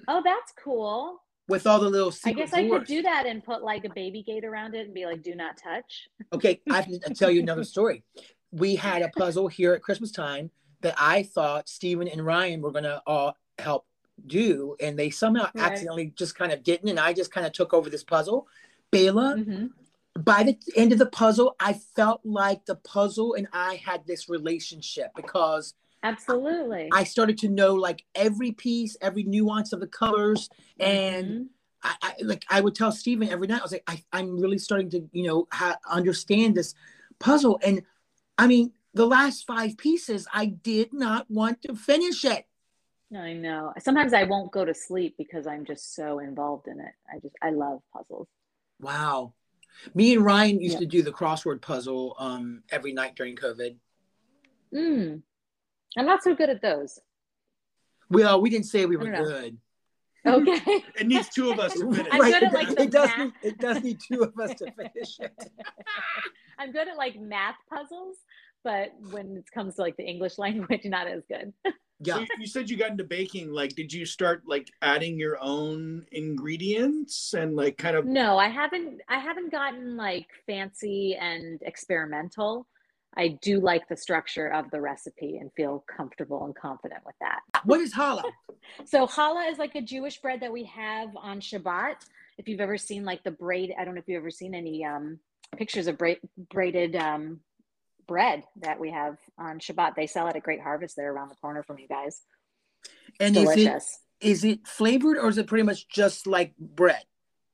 Oh, that's cool. With all the little I guess I could do that and put like a baby gate around it and be like, do not touch. Okay, I have to [LAUGHS] tell you another story. We had a puzzle here at Christmas time that I thought Stephen and Ryan were going to all help do, and they somehow right. accidentally just kind of didn't. And I just kind of took over this puzzle. Bayla, mm-hmm by the end of the puzzle, I felt like the puzzle and I had this relationship because absolutely I started to know like every piece, every nuance of the colors, and mm-hmm. I, I, like I would tell Stephen every night. I was like, I, am really starting to you know ha- understand this puzzle. And I mean, the last five pieces, I did not want to finish it. I know. Sometimes I won't go to sleep because I'm just so involved in it. I just I love puzzles. Wow. Me and Ryan used to do the crossword puzzle um, every night during COVID. Mm. I'm not so good at those. Well, we didn't say we were good. Okay. [LAUGHS] it needs two of us to finish. I'm good at like it, does need, it does need two of us to finish it. [LAUGHS] I'm good at like math puzzles, but when it comes to like the English [LAUGHS] language, not as good. [LAUGHS] Yeah. So you said you got into baking. Like, did you start like adding your own ingredients and like kind of? No, I haven't. I haven't gotten like fancy and experimental. I do like the structure of the recipe and feel comfortable and confident with that. What is challah? [LAUGHS] so challah is like a Jewish bread that we have on Shabbat. If you've ever seen like the braid, I don't know if you've ever seen any um, pictures of bra- braided um, bread that we have on Shabbat. They sell it at Great Harvest there around the corner from you guys. And is it is it flavored or is it pretty much just like bread?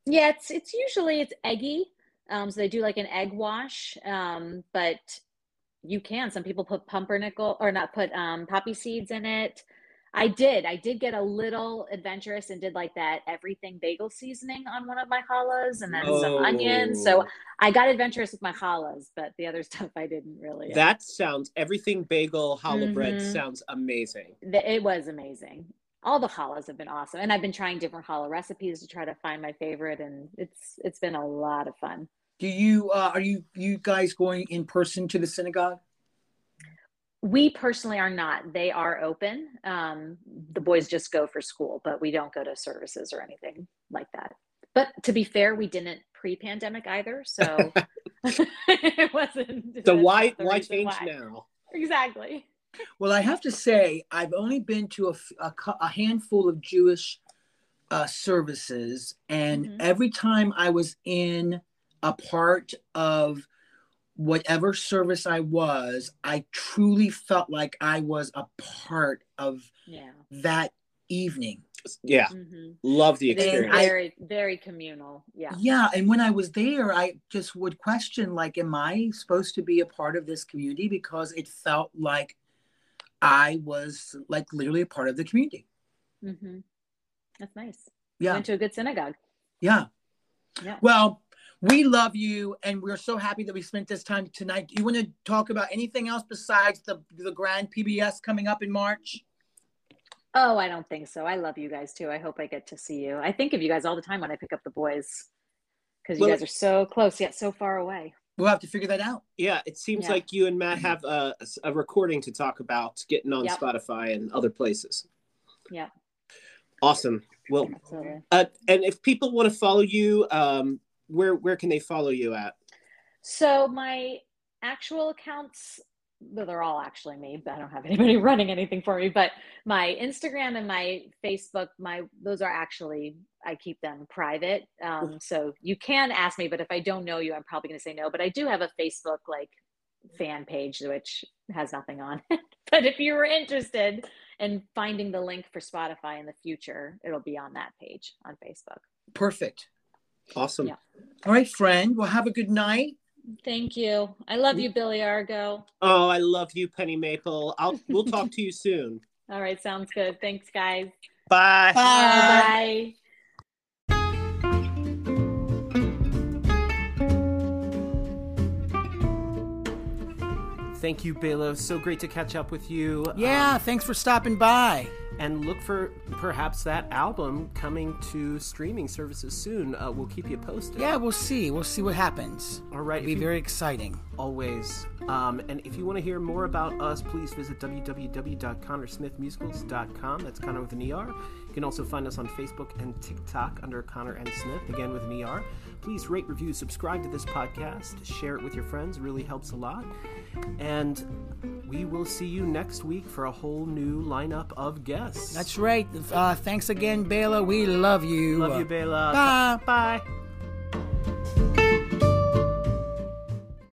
Yeah, it's it's usually it's eggy. Um, so they do like an egg wash, um, but you can. Some people put pumpernickel or not put um, poppy seeds in it. I did. I did get a little adventurous and did like that everything bagel seasoning on one of my challahs and then oh. some onions. So oh. I got adventurous with my challahs, but the other [LAUGHS] stuff I didn't really. That sounds everything bagel challah mm-hmm. bread sounds amazing. It was amazing. All the challahs have been awesome, and I've been trying different challah recipes to try to find my favorite, and it's it's been a lot of fun. Do you uh, are you you guys going in person to the synagogue? We personally are not. They are open. Um, the boys just go for school but we don't go to services or anything like that. But to be fair we didn't pre-pandemic either so [LAUGHS] [LAUGHS] it wasn't so why why change why. now? Exactly. Well i have to say i've only been to a, a, a handful of jewish uh, services and mm-hmm. every time i was in a part of whatever service I was, I truly felt like I was a part of yeah. that evening. Yeah. Mm-hmm. Love the experience. Very, very communal. Yeah. Yeah. And when I was there, I just would question like, am I supposed to be a part of this community? Because it felt like I was like literally a part of the community. Mm-hmm. That's nice. Yeah. You went to a good synagogue. Yeah. Yeah. Well, we love you, and we're so happy that we spent this time tonight. Do you want to talk about anything else besides the the grand PBS coming up in March? Oh, I don't think so. I love you guys too. I hope I get to see you. I think of you guys all the time when I pick up the boys because you well, guys are so close yet so far away. We'll have to figure that out. Yeah, it seems yeah. like you and Matt have a, a recording to talk about getting on yep. Spotify and other places. Yeah. Awesome. Well, uh, and if people want to follow you, um, where where can they follow you at? So my actual accounts well, they're all actually me, but I don't have [LAUGHS] anybody running anything for me. But my Instagram and my Facebook, my those are actually I keep them private. Um, so you can ask me, but if I don't know you, I'm probably going to say no. But I do have a Facebook like fan page which has nothing on it. [LAUGHS] but if you were interested in finding the link for Spotify in the future, it'll be on that page on Facebook. Perfect. Awesome. Yeah. All right, friend. Well, have a good night. Thank you. I love you, Billy Argo. Oh, I love you, Penny Maple. I'll we'll [LAUGHS] talk to you soon. All right, sounds good. Thanks, guys. Bye. Bye. Bye. Thank you, Bayla. So great to catch up with you. Yeah, um, thanks for stopping by and look for perhaps that album coming to streaming services soon. Uh, we'll keep you posted. Yeah, we'll see. We'll see what happens. All right, It'll be you, very exciting. Always. Um, and if you want to hear more about us, please visit www.connersmithmusicals.com. That's Conner with an ER. You can also find us on Facebook and TikTok under Conner and Smith, again with an ER. Please rate, review, subscribe to this podcast, share it with your friends. It really helps a lot. And we will see you next week for a whole new lineup of guests. That's right. Uh, thanks again, Bayla. We love you. Love you, Bayla. Bye. Bye.